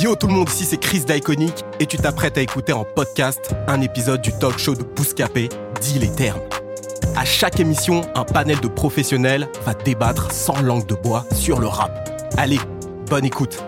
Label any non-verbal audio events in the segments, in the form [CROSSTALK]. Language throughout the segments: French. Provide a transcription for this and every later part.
Yo tout le monde, ici c'est Chris d'Iconic et tu t'apprêtes à écouter en podcast un épisode du talk show de Bouscapé, dit les termes. À chaque émission, un panel de professionnels va débattre sans langue de bois sur le rap. Allez, bonne écoute.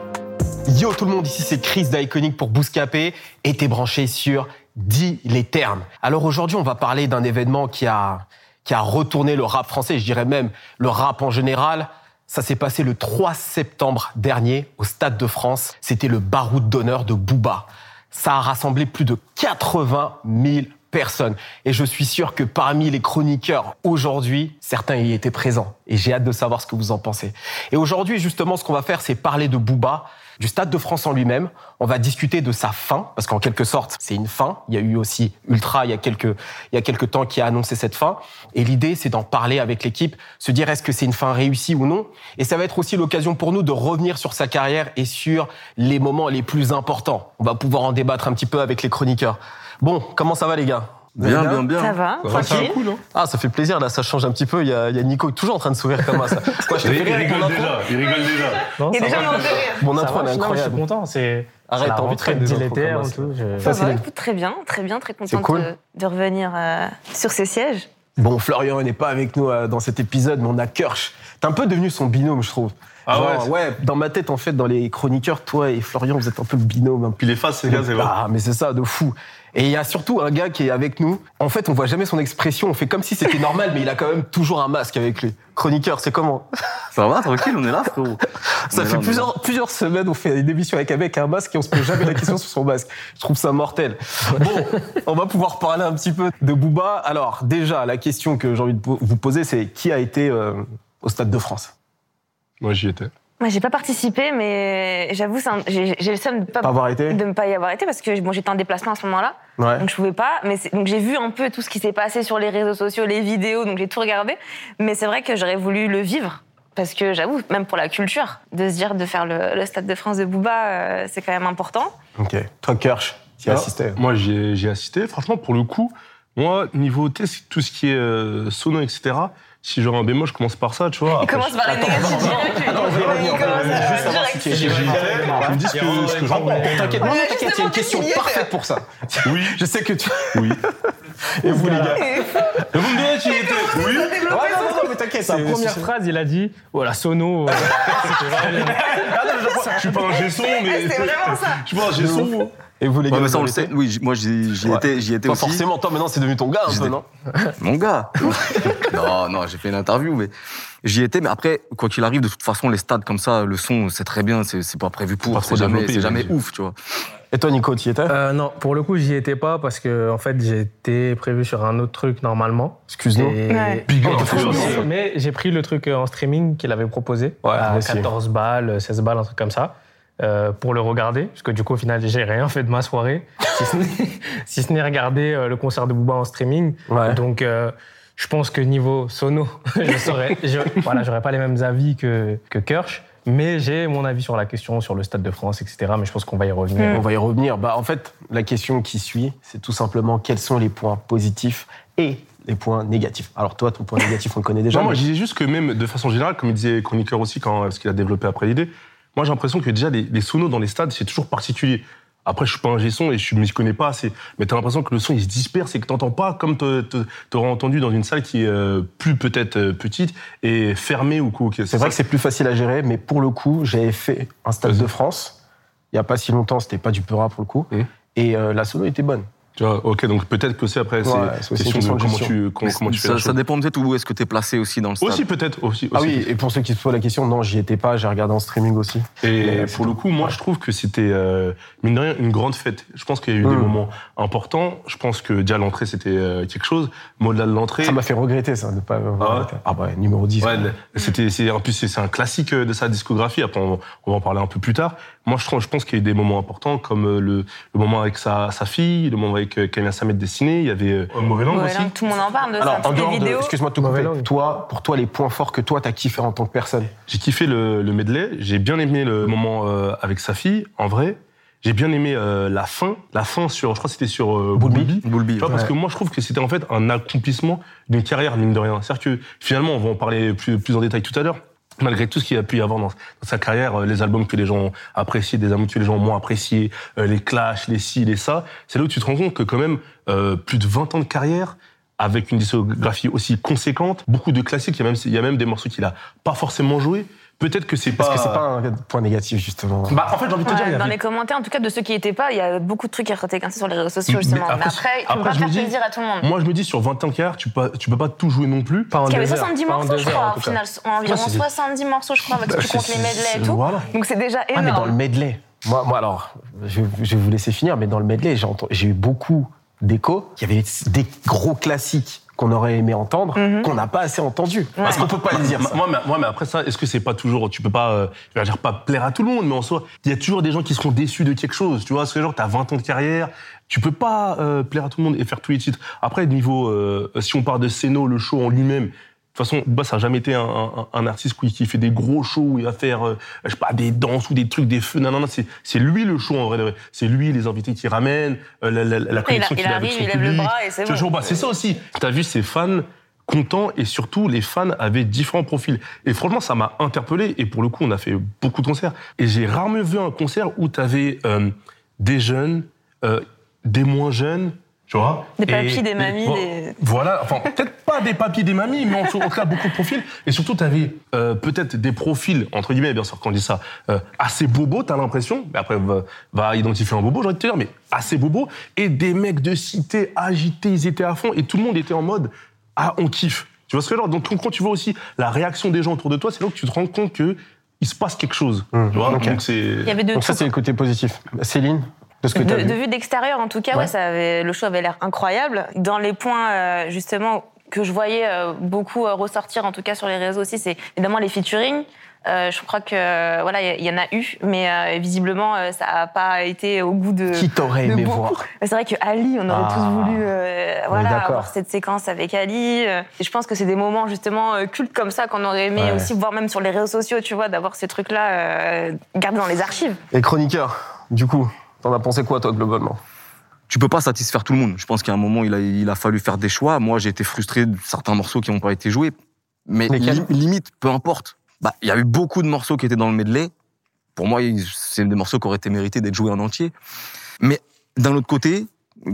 Yo tout le monde, ici c'est Chris d'Iconic pour Bouscapé et t'es branché sur Dis les termes. Alors aujourd'hui, on va parler d'un événement qui a, qui a retourné le rap français, je dirais même le rap en général. Ça s'est passé le 3 septembre dernier au Stade de France. C'était le baroud d'honneur de Booba. Ça a rassemblé plus de 80 000 personnes. Et je suis sûr que parmi les chroniqueurs aujourd'hui, certains y étaient présents. Et j'ai hâte de savoir ce que vous en pensez. Et aujourd'hui, justement, ce qu'on va faire, c'est parler de Booba, du Stade de France en lui-même. On va discuter de sa fin, parce qu'en quelque sorte, c'est une fin. Il y a eu aussi Ultra il y a quelques, il y a quelques temps qui a annoncé cette fin. Et l'idée, c'est d'en parler avec l'équipe, se dire est-ce que c'est une fin réussie ou non. Et ça va être aussi l'occasion pour nous de revenir sur sa carrière et sur les moments les plus importants. On va pouvoir en débattre un petit peu avec les chroniqueurs. Bon, comment ça va les gars? Bien, bien, bien. Ça va, Ça tranquille. cool, hein Ah, ça fait plaisir, là, ça change un petit peu. Il y a, il y a Nico toujours en train de sourire comme ça. Quoi, je te Il, rigole déjà, il rigole déjà. Non, Il mon rire. Mon Ça intro, elle est incroyable. Je suis content. C'est Arrête, t'as envie de comme et tout. je- Ça va, écoute, très bien, très bien, très contente cool. de, de revenir euh, sur ces sièges. Bon, Florian n'est pas avec nous euh, dans cet épisode, mais on a Kirsch. T'es un peu devenu son binôme, je trouve. Ah Genre, ouais dans ma tête, en fait, dans les chroniqueurs, toi et Florian, vous êtes un peu le binôme. peu. Puis les faces, ces gars, c'est vrai. Ah, mais c'est ça, de fou. Et il y a surtout un gars qui est avec nous. En fait, on voit jamais son expression. On fait comme si c'était normal, mais il a quand même toujours un masque avec lui. Chroniqueur, c'est comment? Ça va, tranquille, on est là, frérot. Ça On fait là, plusieurs, plusieurs semaines, on fait une émission avec un mec un masque et on se pose jamais la question sur son masque. Je trouve ça mortel. Bon, on va pouvoir parler un petit peu de Booba. Alors, déjà, la question que j'ai envie de vous poser, c'est qui a été euh, au Stade de France? Moi, j'y étais. Moi, j'ai pas participé, mais j'avoue, un- j'ai le seum de pas, Pas avoir été de ne pas y avoir été parce que bon, j'étais en déplacement à ce moment-là, Ouais. donc je pouvais pas. Mais donc j'ai vu un peu tout ce qui s'est passé sur les réseaux sociaux, les vidéos, donc j'ai tout regardé. Mais c'est vrai que j'aurais voulu le vivre parce que j'avoue, même pour la culture, de se dire de faire le, le Stade de France de Booba, euh, c'est quand même important. Ok. Toi, Kirsch, tu as assisté Moi, j'y ai, ai assisté. Franchement, pour le coup, moi, niveau test, tout ce qui est euh, sono, etc., si j'aurais un bémol, je commence par ça, tu vois. Il commence par les négatifs direct. Attends, je vais revenir, juste savoir si tu es me dis ce que, j'en pense. T'inquiète, non, non, t'inquiète, il y a une question parfaite pour ça. Oui, Je sais que tu. [LAUGHS] oui. Et vous, les gars vous me direz, tu y étais Oui. Ouais, non, non, non, mais t'inquiète. Sa première phrase, il a dit Voilà, sono. euh, c'était vraiment bien. Je suis pas un gesson, mais. C'est vraiment ça. Je suis pas un gesson. Et vous, les gars Ouais, mais ça, on vous le sait. Oui, j- moi, j'y j'y Ouais. étais, j'y étais Pas aussi. forcément, toi maintenant c'est devenu ton gars un peu, J'étais- non [LAUGHS] Mon gars. [LAUGHS] non, non, j'ai fait une interview, mais j'y étais. Mais après, quoi qu'il arrive, de toute façon, les stades comme ça, le son, c'est très bien, c'est c'est pas prévu Pas pour. trop C'est jamais, développé, c'est jamais j'imagine. ouf, tu vois. Et toi, Nico, tu y étais Euh, non, pour le coup, j'y étais pas parce que en fait, j'étais prévu sur un autre truc normalement. Excuse-nous. Et- Ouais. Big up. Mais j'ai pris le truc en streaming qu'il avait proposé Ouais, à moi aussi. 14 balles, 16 balles, un truc comme ça, euh, pour le regarder. Parce que du coup, au final, j'ai rien fait de ma soirée, si ce n'est, [LAUGHS] si ce n'est regarder euh, le concert de Booba en streaming. Ouais. Donc, euh, je pense que niveau sono, [LAUGHS] je saurais, je, voilà, j'aurais pas les mêmes avis que, que Kirsch. Mais j'ai mon avis sur la question, sur le Stade de France, etc. Mais je pense qu'on va y revenir. On va y revenir. Bah, en fait, la question qui suit, c'est tout simplement quels sont les points positifs et les points négatifs. Alors toi, ton point négatif, on le connaît déjà. Non, moi, je disais juste que même de façon générale, comme il disait Chroniqueur aussi, quand, parce qu'il a développé après l'idée, moi j'ai l'impression que déjà les, les sonos dans les stades, c'est toujours particulier. Après, je suis pas un son et je ne m'y connais pas assez. Mais t'as l'impression que le son, il se disperse et que t'entends pas comme t'aurais entendu dans une salle qui est euh, plus peut-être euh, petite et fermée ou quoi. C'est vrai que c'est plus facile à gérer, mais pour le coup, j'avais fait un Stade de France. Il y a pas si longtemps, c'était pas du Peura pour le coup. Et euh, la sono était bonne. Tu vois, ok, donc peut-être que c'est après, c'est Ouais, question question de comment tu, comment, comment tu fais ça, la ça dépend peut-être où est-ce que tu es placé aussi dans le stade. Aussi, peut-être, aussi. Ah aussi, oui, et pour ceux qui se posent la question, non, j'y étais pas, j'ai regardé en streaming aussi. Et Mais pour le coup, moi, je trouve que c'était, euh, mine de rien, une grande fête. Je pense qu'il y a eu des Mm. moments importants. Je pense que déjà l'entrée, c'était euh, quelque chose. Mais au-delà de l'entrée. Ça m'a fait regretter ça, de pas avoir ouais. Ah bah, numéro 10. Ouais, c'était, c'est, en plus, c'est c'est un classique euh, de sa discographie. Après, on, on va en parler un peu plus tard. Moi, je, trouve- je pense qu'il y a eu des moments importants, comme euh, le, le moment avec sa, sa fille, le moment avec euh, Camilla Samet dessiné. Il y avait euh, Mauvais Langue aussi. tout le monde en parle de Alors, ça, en toutes les dehors de. vidéos. Excuse-moi de te couper. Toi, pour toi, les points forts que toi, t'as kiffé en tant que personne. J'ai kiffé le, le medley. J'ai bien aimé le moment euh, avec sa fille, en vrai. J'ai bien aimé euh, la fin. La fin sur, je crois que c'était sur euh. Boulby. Vois, parce que moi, je trouve que c'était en fait un accomplissement d'une carrière, mine de rien. C'est-à-dire que finalement, on va en parler plus, plus en détail tout à l'heure. Malgré tout ce qu'il a pu y avoir dans, sa carrière, euh, les albums que les gens ont appréciés, des albums que les gens ont moins appréciés, euh, les clashs, les ci, les ça, c'est là où tu te rends compte que quand même, euh, plus de 20 ans de carrière, avec une discographie aussi conséquente, beaucoup de classiques, il y a même, il y a même des morceaux qu'il a pas forcément joués. Peut-être que c'est pas... Parce que c'est pas un point négatif, justement. Bah, en fait, j'ai envie de te Ouais, dire, dans avait- les commentaires, en tout cas de ceux qui n'étaient pas, il y a beaucoup de trucs à été sur les réseaux sociaux Mais justement. après, Mais après, je me faire dis- plaisir à tout le monde. Moi, je me dis, sur 20 ans de carrière, tu peux, pas- tu peux pas tout jouer non plus. Pas en Parce qu'il y avait deux heures, 70 pas en morceaux, je crois, au final. Environ c'est- 70 morceaux, je crois, avec Bah, si tu comptes les medley et tout. voilà. Donc c'est déjà Ah, mais dans le énorme. medley. Moi, moi alors, je, je vais vous laisser finir, mais dans le medley, j'ai entendu- j'ai eu beaucoup d'échos. Il y avait des gros classiques qu'on aurait aimé entendre, Mhm. qu'on n'a pas assez entendus. Parce qu'on peut pas les dire. Ma- ça. Moi, mais, moi, mais après ça, est-ce que c'est pas toujours, tu peux pas, euh, je vais dire pas plaire à tout le monde, mais en soi, il y a toujours des gens qui seront déçus de quelque chose, tu vois, ce genre, t'as 20 ans de carrière, tu peux pas euh, plaire à tout le monde et faire tous les titres. Après, niveau, euh, si on part de Seno, le show en lui-même, de toute façon, Booba, ça n'a jamais été un, un- un artiste qui, qui fait des gros shows où il va faire, euh, je sais pas, des danses ou des trucs, des feux. Non, non, non, c'est, c'est lui le show en vrai. vrai. C'est lui les invités qui ramènent, euh, la, la, la connexion il qu'il a avec son il lève le public. bras et c'est bon. bah, c'est ça aussi. T'as vu ses fans contents et surtout les fans avaient différents profils. Et franchement, ça m'a interpellé et pour le coup, on a fait beaucoup de concerts. Et j'ai rarement vu un concert où t'avais euh, des jeunes, euh, des moins jeunes, tu vois. Des et- papis, des mamies, des- Voilà, enfin, peut-être pas des papis, des mamies, mais en tout cas, beaucoup de profils. Et surtout, t'avais euh, peut-être des profils, entre guillemets, bien sûr, quand on dit ça, euh, assez bobos, t'as l'impression, mais après, va, va identifier un bobo, j'ai envie de te dire, mais assez bobos, et des mecs de cité agités, ils étaient à fond, et tout le monde était en mode, ah, on kiffe. Tu vois ce que je veux dire? Donc, quand tu vois aussi la réaction des gens autour de toi, c'est là que tu te rends compte que il se passe quelque chose. Mmh, tu vois? Donc, c'est. Il y avait de Donc ça, c'est le côté positif. Céline, de ce que tu De, as vu. de vue d'extérieur, en tout cas, ouais. Ouais. ça avait, le show avait l'air incroyable. Dans les points, euh, justement, que je voyais euh, beaucoup euh, ressortir, en tout cas sur les réseaux aussi, c'est évidemment les featuring. Euh, je crois que voilà, il y, y en a eu, mais euh, visiblement, euh, ça n'a pas été au goût de. Qui t'aurait aimé beaucoup. voir C'est vrai que Ali, on aurait Ah. tous voulu On est voilà, avoir cette séquence avec Ali. Et je pense que c'est des moments justement cultes comme ça qu'on aurait aimé Ouais. aussi voir même sur les réseaux sociaux, tu vois, d'avoir ces trucs-là gardés dans les archives. Et chroniqueur, du coup, t'en as pensé quoi, toi, globalement? Tu peux pas satisfaire tout le monde. Je pense qu'à un moment, il a, il a fallu faire des choix. Moi, j'ai été frustré de certains morceaux qui n'ont pas été joués. Mais li- limite, peu importe. Bah, il y a eu beaucoup de morceaux qui étaient dans le medley. Pour moi, c'est des morceaux qui auraient été mérités d'être joués en entier. Mais d'un autre côté,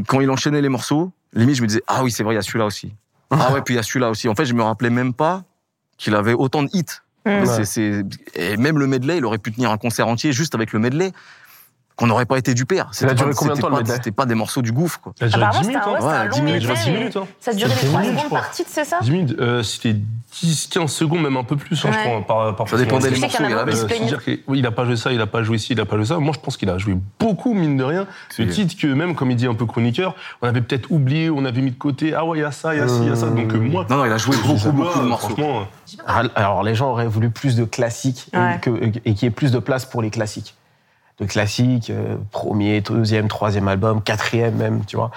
quand il enchaînait les morceaux, limite, je me disais, ah oui, c'est vrai, il y a celui-là aussi. [LAUGHS] Ah ouais, puis il y a celui-là aussi. En fait, je me rappelais même pas qu'il avait autant de hits. Mm. C'est- Et même le medley, il aurait pu tenir un concert entier juste avec le medley, qu'on n'aurait pas été duper. C'était duré pas- combien de c'était temps, le C'était pas des morceaux du gouffre, quoi. Elle a duré Apparemment, 10 c'était minutes, hein. ouais, c'était un Ouais, long 10 minutes, 10 hein. Ça durait les C'était 3 minutes, je secondes par titre, c'est ça 10 minutes, euh, c'était 10-15 secondes, même un peu plus, hein, je Ouais. crois, par, par Ça dépendait Je des a morceaux. il se Euh, que, oui, il a pas joué ça, il a pas joué ci, il a pas joué ça. Moi, je pense qu'il a joué beaucoup, mine de rien. Le titre que même, comme il dit un peu chroniqueur, on avait peut-être oublié, on avait mis de côté. Ah ouais, il y a ça, il y a ci, il y a ça. Donc euh, moi, Non, non, il a joué beaucoup, beaucoup de morceaux. Franchement, Alors, les gens auraient voulu plus de classiques et Ouais. que- et qu'il y ait plus de place pour les classiques. De classiques, euh, premier, deuxième, troisième album, quatrième même, tu vois.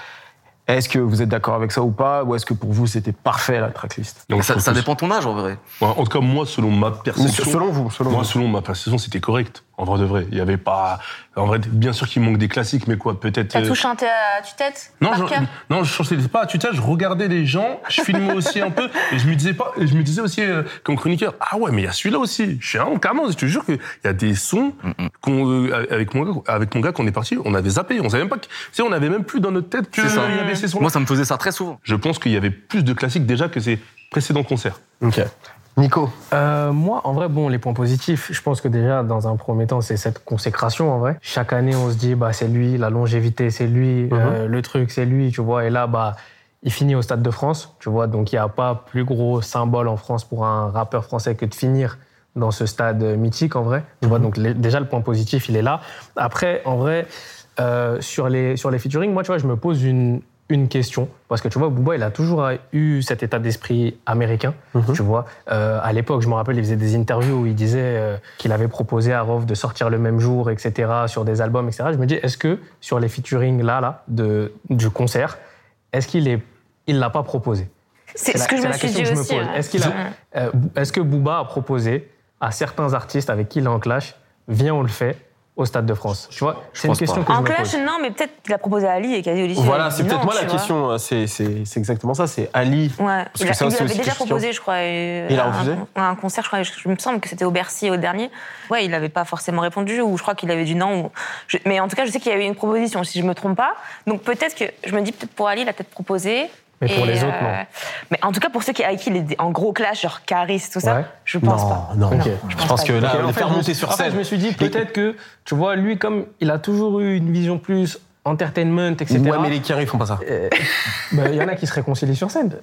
Est-ce que vous êtes d'accord avec ça ou pas Ou est-ce que pour vous, c'était parfait, la tracklist? Donc, Ça, dépend de ton âge, en vrai. Ouais, en tout cas, moi, selon ma perception. Selon vous, selon Moi, vous. selon ma perception, c'était correct. En vrai de vrai. Il y avait pas. En vrai, bien sûr qu'il manque des classiques, mais quoi, peut-être. T'as euh, tout chanté à tue-tête Non, par je, cœur non, je chantais pas à tue-tête, je regardais les gens, je filmais [LAUGHS] aussi un peu, et je me disais pas, et je me disais aussi, euh, comme chroniqueur, ah ouais, mais il y a celui-là aussi. Je suis un carrément, je te jure qu'il y a des sons qu'on, euh, avec mon gars, avec mon gars, quand on est parti, on avait zappé, on savait même pas que, tu sais, on avait même plus dans notre tête C'est ça. y avait ces sons Moi, ça me faisait ça très souvent. Je pense qu'il y avait plus de classiques déjà que ces précédents concerts. Ok. Nico, Euh, moi, en vrai, bon, les points positifs, je pense que déjà, dans un premier temps, c'est cette consécration, en vrai. Chaque année, on se dit, bah, c'est lui, la longévité, c'est lui, euh, le truc, c'est lui, tu vois. Et là, bah, il finit au Stade de France, tu vois. Donc, il n'y a pas plus gros symbole en France pour un rappeur français que de finir dans ce stade mythique, en vrai. Tu vois, donc, les- déjà, le point positif, il est là. Après, en vrai, euh, sur, les, sur les featuring, moi, tu vois, je me pose une, une question. Parce que tu vois, Booba, il a toujours eu cet état d'esprit américain. Tu vois, Euh, à l'époque, je me rappelle, il faisait des interviews où il disait euh, qu'il avait proposé à Rov de sortir le même jour, etc., sur des albums, etc. Je me dis, est-ce que sur les featuring là, là, de, du concert, est-ce qu'il est, il l'a pas proposé? C'est la- ce que je c'est me la suis question dit que je me aussi. pose. ouais. Est-ce qu'il a- Ouais. Euh, est-ce que Booba a proposé à certains artistes avec qui il est en clash, viens, on le fait au Stade de France Tu vois, c'est une question pas. que je En me clash, pose. non, mais peut-être qu'il a proposé à Ali et qu'Ali voilà, a dit c'est peut-être moi la question. euh, C'est c'est- c'est exactement ça. C'est Ali. Ouais, que il, a- ça, il c'est lui aussi avait déjà question. proposé, je crois. euh, Il a un- refusé un, concert, je crois. Je, je me semble que c'était au Bercy au dernier. Ouais, il n'avait pas forcément répondu, ou je crois qu'il avait dit non. ou- je- mais en tout cas, je sais qu'il y avait une proposition, si je me trompe pas. Donc peut-être que je me dis peut-être pour Ali, il a peut-être proposé. Mais pour Et, les autres, non. Mais en tout cas, pour ceux qui avec qui il est en gros clash, genre Caris, tout ça, Ouais. je pense non, pas. non. Ok. Je pense que là, fait, faire monter sur en fait, scène. je me suis dit peut-être que, tu vois, lui, comme il a toujours eu une vision plus entertainment, etc. Ouais, mais les Kari font pas ça. euh, ben, il y en a qui se réconcilient sur scène.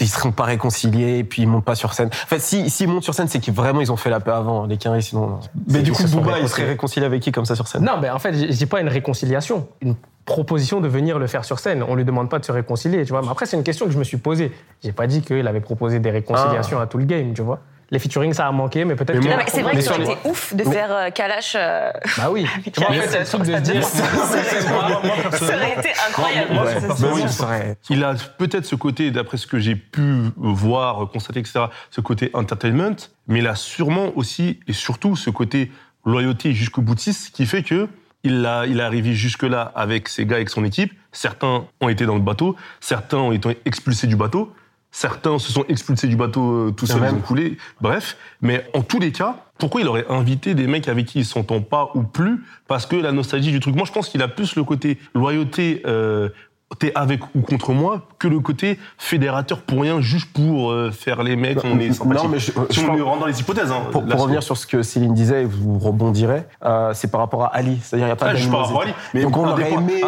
Ils seront pas réconciliés, et puis ils montent pas sur scène. En fait, si- s'ils montent sur scène, c'est qu'ils vraiment ils ont fait la paix avant, les Kari, sinon. non. Mais du coup, Booba, il réconciliés. serait réconcilié avec qui comme ça sur scène? Non, ben en fait, je je dis pas une réconciliation, une proposition de venir le faire sur scène. On lui demande pas de se réconcilier, tu vois. Mais après, c'est une question que je me suis posée. J'ai pas dit qu'il avait proposé des réconciliations à tout le game, tu vois. Les featuring, ça a manqué, mais peut-être Mais c'est vrai que ça aurait été ouf de faire euh, Kalash. euh, Bah oui. [LAUGHS] Tu vois, en fait, c'est le truc de se dire. ça aurait été incroyable. Moi, ça, ça serait- Il a peut-être ce côté, d'après ce que j'ai pu voir, constater, etc., ce côté entertainment, mais il a sûrement aussi et surtout ce côté loyauté jusqu'au boutiste qui fait que il, a, il est arrivé jusque-là avec ses gars, avec son équipe. Certains ont été dans le bateau, certains ont été expulsés du bateau, certains se sont expulsés du bateau euh, tout seuls, ils ont coulé. Bref, mais en tous les cas, pourquoi il aurait invité des mecs avec qui il s'entend pas ou plus? Parce que la nostalgie du truc. Moi, je pense qu'il a plus le côté loyauté. Euh, T'es avec ou contre moi que le côté fédérateur pour rien, juste pour euh, faire les mecs, on est sympathique. Non, mais je- si je on pense- rentre dans les hypothèses. Hein, Pour, revenir sur ce que Céline disait, et vous rebondirez, euh, c'est par rapport à Ali. C'est-à-dire, il n'y a pas Ah, juste par rapport à. Ali. Mais Donc on aurait aimé.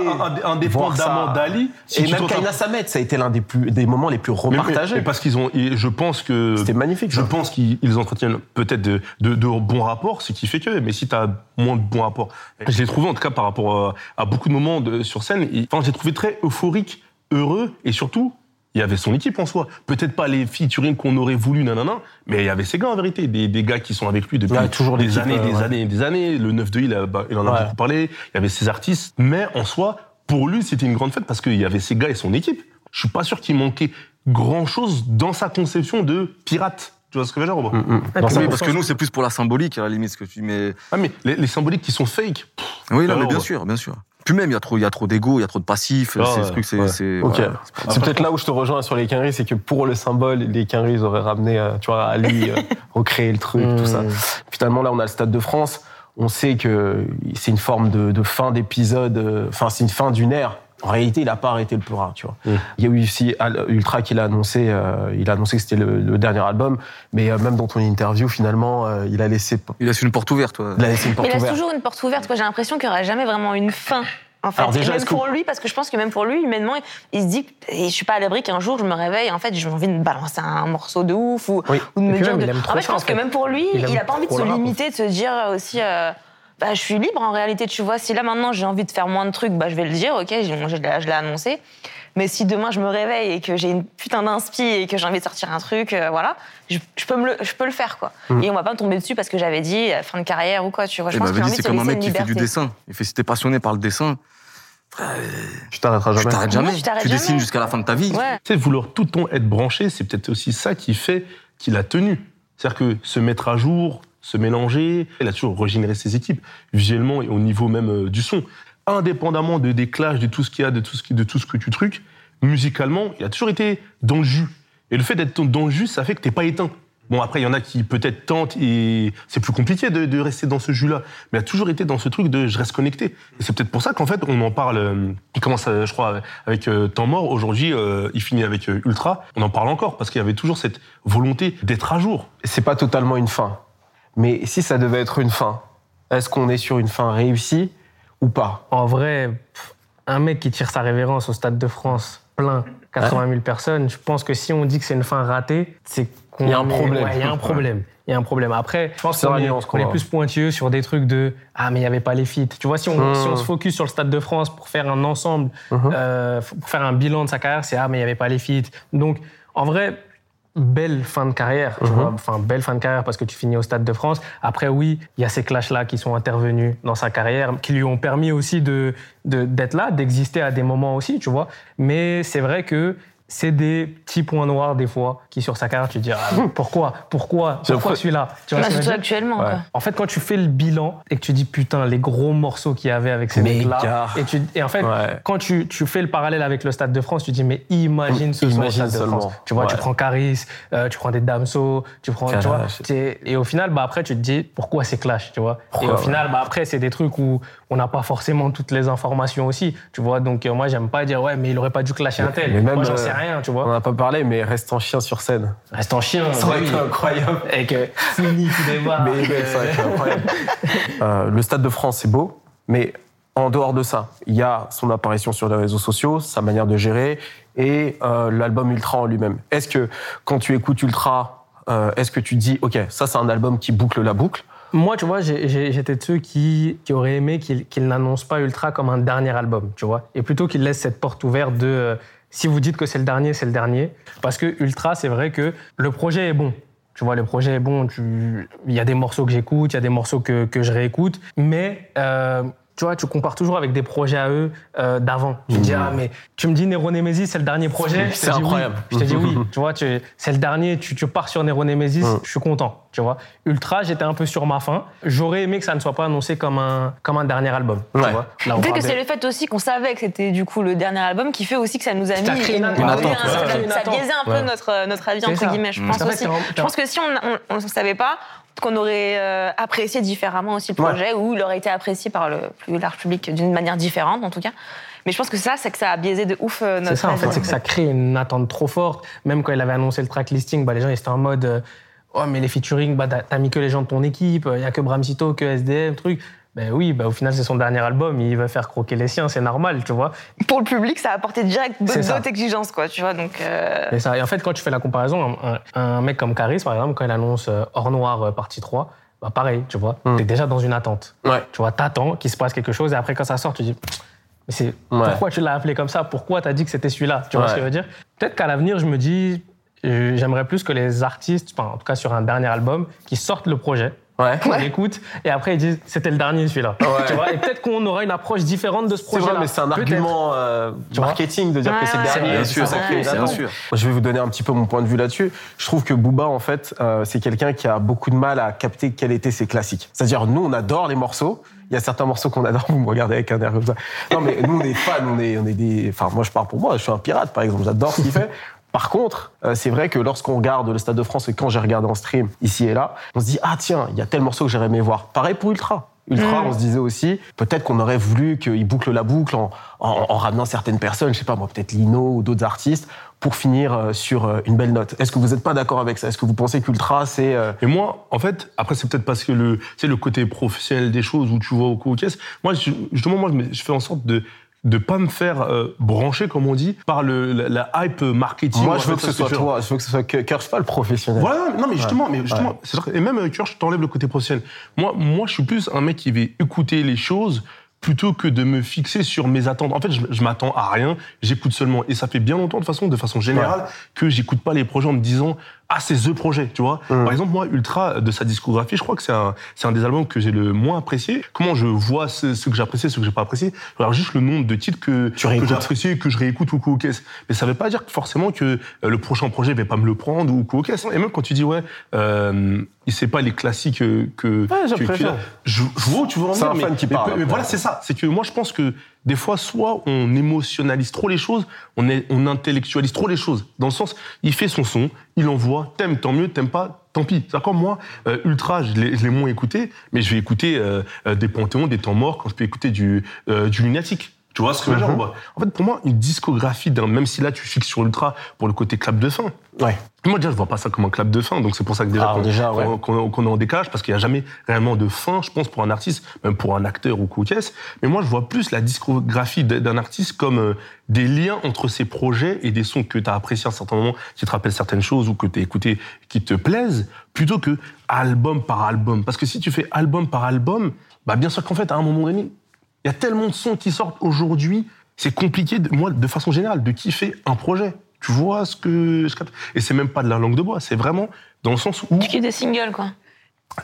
indépendamment d'Ali, si et même Kaina Samet, ça a été l'un des, plus, des moments les plus mais- repartagés. mais parce qu'ils ont, je pense que C'était magnifique. Je ça. pense qu'ils ils entretiennent peut-être de, de, de bons rapports, ce qui fait que, mais si tu as moins de bons rapports, je l'ai trouvé en tout cas par rapport à, à beaucoup de moments de, sur scène, enfin, j'ai trouvé très euphorique, heureux, et surtout, il y avait son équipe en soi. Peut-être pas les featuring qu'on aurait voulu, nanana, mais il y avait ses gars en vérité, des, des gars qui sont avec lui depuis toujours des années, euh, des ouais. années et des années. Le 9 de il, a- bah, il en a Ouais. beaucoup parlé, il y avait ses artistes, mais en soi, pour lui, c'était une grande fête parce qu'il y avait ses gars et son équipe. Je suis pas sûr qu'il manquait grand-chose dans sa conception de pirate. Tu vois ce que je veux dire, Robert Mm, mm. Oui, parce que nous, c'est plus pour la symbolique, à la limite, ce que tu dis. Mais Ah, mais les, les symboliques qui sont fake. pff, oui, non, Alors, mais bien sûr, bien sûr. Puis même, il y a trop, il y a trop d'ego, il y a trop de passifs. Ah, c'est ouais, ce truc, c'est, ouais. c'est- Ok. voilà. C'est peut-être là où je te rejoins sur les Quinry, c'est que pour le symbole, les Quinry, ils auraient ramené, euh, tu vois, Ali, euh, [LAUGHS] recréer le truc, tout ça. Finalement, là, on a le Stade de France. On sait que c'est une forme de, de fin d'épisode, euh, enfin, c'est une fin d'une ère. En réalité, il n'a pas arrêté le Peura, tu vois. Mm. Il y a eu aussi Ultra qui l'a annoncé, euh, il a annoncé que c'était le, le dernier album, mais euh, même dans ton interview, finalement, euh, il a laissé, Il laisse une porte ouverte, toi. il a laissé une porte Il laisse toujours une porte ouverte. quoi. J'ai l'impression qu'il n'y aura jamais vraiment une fin. En fait, Alors déjà, même que- pour lui, parce que je pense que même pour lui, humainement, il se dit, et je suis pas à l'abri qu'un jour je me réveille, en fait, j'ai envie de me balancer un morceau de ouf ou, Oui. ou de Et me dire. même, de- En fait, je pense en que même pour lui, Il il, a pas envie de se limiter, de se dire aussi. euh, bah, je suis libre en réalité, tu vois. Si là maintenant j'ai envie de faire moins de trucs, bah, je vais le dire, ok, je, l'ai- je l'ai annoncé. Mais si demain je me réveille et que j'ai une putain d'inspi et que j'ai envie de sortir un truc, euh, voilà, je, je peux me le, je peux le faire, quoi. Et on va pas me tomber dessus parce que j'avais dit euh, fin de carrière ou quoi, tu vois. Je Eh pense de c'est comme un mec qui fait du dessin. Il fait, si t'es passionné par le dessin, Tu t'arrêteras tu jamais. t'arrêtes Non, jamais. tu t'arrêtes Tu dessines jusqu'à la fin de ta vie. Ouais. Tu sais, vouloir tout le temps être branché, c'est peut-être aussi ça qui fait qu'il a tenu. C'est-à-dire que se mettre à jour, se mélanger, il a toujours régénéré ses équipes, visuellement et au niveau même euh, du son. Indépendamment de, des clashs, de tout ce qu'il y a, de tout ce, de tout ce que tu trucs, musicalement, il a toujours été dans le jus. Et le fait d'être dans le jus, ça fait que t'es pas éteint. Bon, après, il y en a qui peut-être tentent et c'est plus compliqué de, de rester dans ce jus-là. Mais il a toujours été dans ce truc de je reste connecté. Et c'est peut-être pour ça qu'en fait, on en parle. euh, Il commence, euh, je crois, avec euh, Temps Mort. Aujourd'hui, il finit avec Ultra. On en parle encore parce qu'il y avait toujours cette volonté d'être à jour. C'est pas totalement une fin. Mais si ça devait être une fin, est-ce qu'on est sur une fin réussie ou pas? En vrai, un mec qui tire sa révérence au Stade de France plein, 80 000 personnes, je pense que si on dit que c'est une fin ratée, c'est qu'on Il y a un problème. ouais, Il y a un problème. Il y a un problème. Après, je pense qu'on est, plus pointilleux sur des trucs de ah mais il n'y avait pas les feats. Tu vois, si on, Mmh. si on se focus sur le Stade de France pour faire un ensemble, Mmh. euh, pour faire un bilan de sa carrière, c'est ah mais il n'y avait pas les feats. Donc en vrai. Belle fin de carrière, tu Mmh. vois. Enfin, belle fin de carrière parce que tu finis au Stade de France. Après, oui, il y a ces clashs-là qui sont intervenus dans sa carrière, qui lui ont permis aussi de de- d'être là, d'exister à des moments aussi, tu vois. Mais c'est vrai que c'est des petits points noirs des fois qui sur sa carrière, tu te dis ah, [LAUGHS] pourquoi, pourquoi, pourquoi celui-là? Tu vois Bah, ce que je veux surtout dire? actuellement. Ouais. quoi. en fait, quand tu fais le bilan et que tu dis putain, les gros morceaux qu'il y avait avec ces Méga. mecs-là, et, tu- et en fait, Ouais. quand tu, tu fais le parallèle avec le Stade de France, tu dis mais imagine ce Imagine Stade de. France. Tu vois, tu prends Caris, euh, tu prends des Damso, tu prends, tu vois, et au final, bah après, tu te dis pourquoi c'est clash, tu vois? Pourquoi, et au ouais. final, bah après, c'est des trucs où on n'a pas forcément toutes les informations aussi, tu vois. Donc euh, moi, j'aime pas dire ouais, mais il aurait pas dû clasher un tel. mais même, moi, j'en euh, sais rien, tu On vois. n'a pas parlé, mais reste en chien sur scène. Reste en chien. Ça aurait été incroyable. Et que Fini qui débarque. Mais, mais ça aurait été incroyable. [LAUGHS] Euh, le Stade de France, c'est beau, mais en dehors de ça, il y a son apparition sur les réseaux sociaux, sa manière de gérer et euh, l'album Ultra en lui-même. Est-ce que quand tu écoutes Ultra, euh, est-ce que tu te dis, ok, ça c'est un album qui boucle la boucle Moi, tu vois, j'étais de ceux qui, qui auraient aimé qu'il qu'il n'annonce pas Ultra comme un dernier album, tu vois. Et plutôt qu'il laisse cette porte ouverte de euh, si vous dites que c'est le dernier, c'est le dernier. Parce que Ultra, c'est vrai que le projet est bon. Tu vois, le projet est bon. Il y a des morceaux que j'écoute, il y a des morceaux que, que je réécoute. Mais. euh, tu vois, tu compares toujours avec des projets à eux euh, d'avant. Tu te dis, ah, mais tu me dis Nero Nemesis, c'est le dernier projet. C'est oui. incroyable. Je te dis oui. [LAUGHS] Tu vois, tu- c'est le dernier, tu, tu pars sur Nero Nemesis, je suis content. Tu vois, Ultra, j'étais un peu sur ma fin. J'aurais aimé que ça ne soit pas annoncé comme un, comme un dernier album. Tu vois Là, Peut-être que c'est le fait aussi qu'on savait que c'était du coup le dernier album qui fait aussi que ça nous a mis Ça une une- attente, un- ouais. biaisait un peu Ouais. notre notre avis entre ça. guillemets. Je Mm. pense aussi. Je pense que si on ne savait pas qu'on aurait euh, apprécié différemment aussi le projet ou il aurait été apprécié par le plus large public d'une manière différente en tout cas. Mais je pense que ça, c'est que ça a biaisé de ouf euh, notre C'est ça, en fait, c'est que ça crée une attente trop forte. Même quand il avait annoncé le track listing, bah, les gens ils étaient en mode euh, Oh, mais les featuring, bah, t'as t'as mis que les gens de ton équipe, il n'y a que Bramsito, que SDM, truc. Ben oui, bah, au final, c'est son dernier album, il va faire croquer les siens, c'est normal, tu vois. Pour le public, ça a apporté direct d'autres exigences, quoi, tu vois. Donc, euh, Et, ça, et en fait, quand tu fais la comparaison, un, mec comme Caris, par exemple, quand il annonce euh, Hors Noir euh, partie 3, bah pareil, tu vois, Mm. t'es déjà dans une attente. Ouais. Tu vois, t'attends qu'il se passe quelque chose et après, quand ça sort, tu dis Mais c'est Ouais. pourquoi tu l'as appelé comme ça? Pourquoi t'as dit que c'était celui-là? Tu vois Ouais. ce que je veux dire? Peut-être qu'à l'avenir, je me dis J'aimerais plus que les artistes, enfin, en tout cas sur un dernier album, qui sortent le projet, Ouais. qu'on l'écoute, et après ils disent c'était le dernier celui-là. Ouais. Tu vois, et peut-être qu'on aura une approche différente de ce C'est projet-là. vrai, mais c'est un argument euh, marketing de dire Ouais, que c'est le dernier. c'est ça. crée Ouais, attente. bien sûr. Je vais vous donner un petit peu mon point de vue là-dessus. Je trouve que Booba, en fait, euh, c'est quelqu'un qui a beaucoup de mal à capter quels étaient ses classiques. C'est-à-dire, nous, on adore les morceaux. Il y a certains morceaux qu'on adore. [LAUGHS] Vous me regardez avec un air comme ça. Non, mais nous, on est fans. On est, on est des. Enfin, moi, je parle pour moi. Je suis un pirate, par exemple. J'adore ce qu'il fait. Par contre, euh, c'est vrai que lorsqu'on regarde le Stade de France et quand j'ai regardé en stream ici et là, on se dit ah tiens, il y a tel morceau que j'aurais aimé voir. Pareil pour Ultra. Ultra, on se disait aussi, peut-être qu'on aurait voulu qu'il boucle la boucle en, en, en ramenant certaines personnes, je sais pas moi, peut-être Lino ou d'autres artistes, pour finir euh, sur euh, une belle note. Est-ce que vous n'êtes pas d'accord avec ça? Est-ce que vous pensez qu'Ultra, c'est... euh, Et moi, en fait, après, c'est peut-être parce que le, sais, le côté professionnel des choses où tu vois au coup aux caisses. Moi, justement, moi, je fais en sorte de de pas me faire euh, brancher, comme on dit, par le, la, la hype marketing. Moi, je veux que ce soit toi, je veux que ce soit Kirsch, pas le professionnel. Voilà, non mais justement, mais justement, Ouais. c'est et même euh, Kirsch, je t'enlève le côté professionnel. Moi, moi, je suis plus un mec qui va écouter les choses plutôt que de me fixer sur mes attentes. En fait, je, je m'attends à rien, j'écoute seulement. Et ça fait bien longtemps, de façon, de façon générale, que j'écoute pas les projets en me disant ah c'est the projet, tu vois. Mm. Par exemple, moi, Ultra de sa discographie, je crois que c'est un, c'est un des albums que j'ai le moins apprécié. Comment je vois ce, ce que j'apprécie, ce que j'ai pas apprécié? Je regarde juste le nombre de titres que, que apprécié, que je réécoute ou coup caisse. Mais ça veut pas dire que forcément que euh, le prochain projet va pas me le prendre ou coup caisse. Et même quand tu dis ouais, euh, il sait pas les classiques euh, que Ouais, que- que- je, je vois où tu veux en C'est venir, un fan mais- qui mais- parle, Mais, voilà, c'est ça. C'est que moi, je pense que des fois, soit on émotionnalise trop les choses, on, intellectualise trop les choses. Dans le sens, il fait son son, il envoie, t'aimes, tant mieux, t'aimes pas, tant pis. C'est comme moi, euh, Ultra, je l'ai moins écouté, mais je vais écouter euh, euh, des Panthéons, des Temps Morts, quand je peux écouter du, euh, du Lunatic. Tu vois ce que je veux dire Mhm. En fait, pour moi, une discographie, d'un, même si là tu fixes sur Ultra pour le côté clap de fin, Ouais. moi déjà je vois pas ça comme un clap de fin, donc c'est pour ça que déjà Ah, qu'on ouais. est en décalage, parce qu'il n'y a jamais réellement de fin, je pense, pour un artiste, même pour un acteur ou quoi qu'est-ce. Mais moi je vois plus la discographie d'un artiste comme euh, des liens entre ses projets et des sons que tu as appréciés à un certain moment, qui te rappellent certaines choses ou que tu as écouté qui te plaisent, plutôt que album par album. Parce que si tu fais album par album, bah bien sûr qu'en fait à un moment donné, il y a tellement de sons qui sortent aujourd'hui, c'est compliqué, de, moi, de façon générale, de kiffer un projet. Tu vois ce que je capte Et c'est même pas de la langue de bois, c'est vraiment dans le sens où. Tu kiffes des singles, quoi.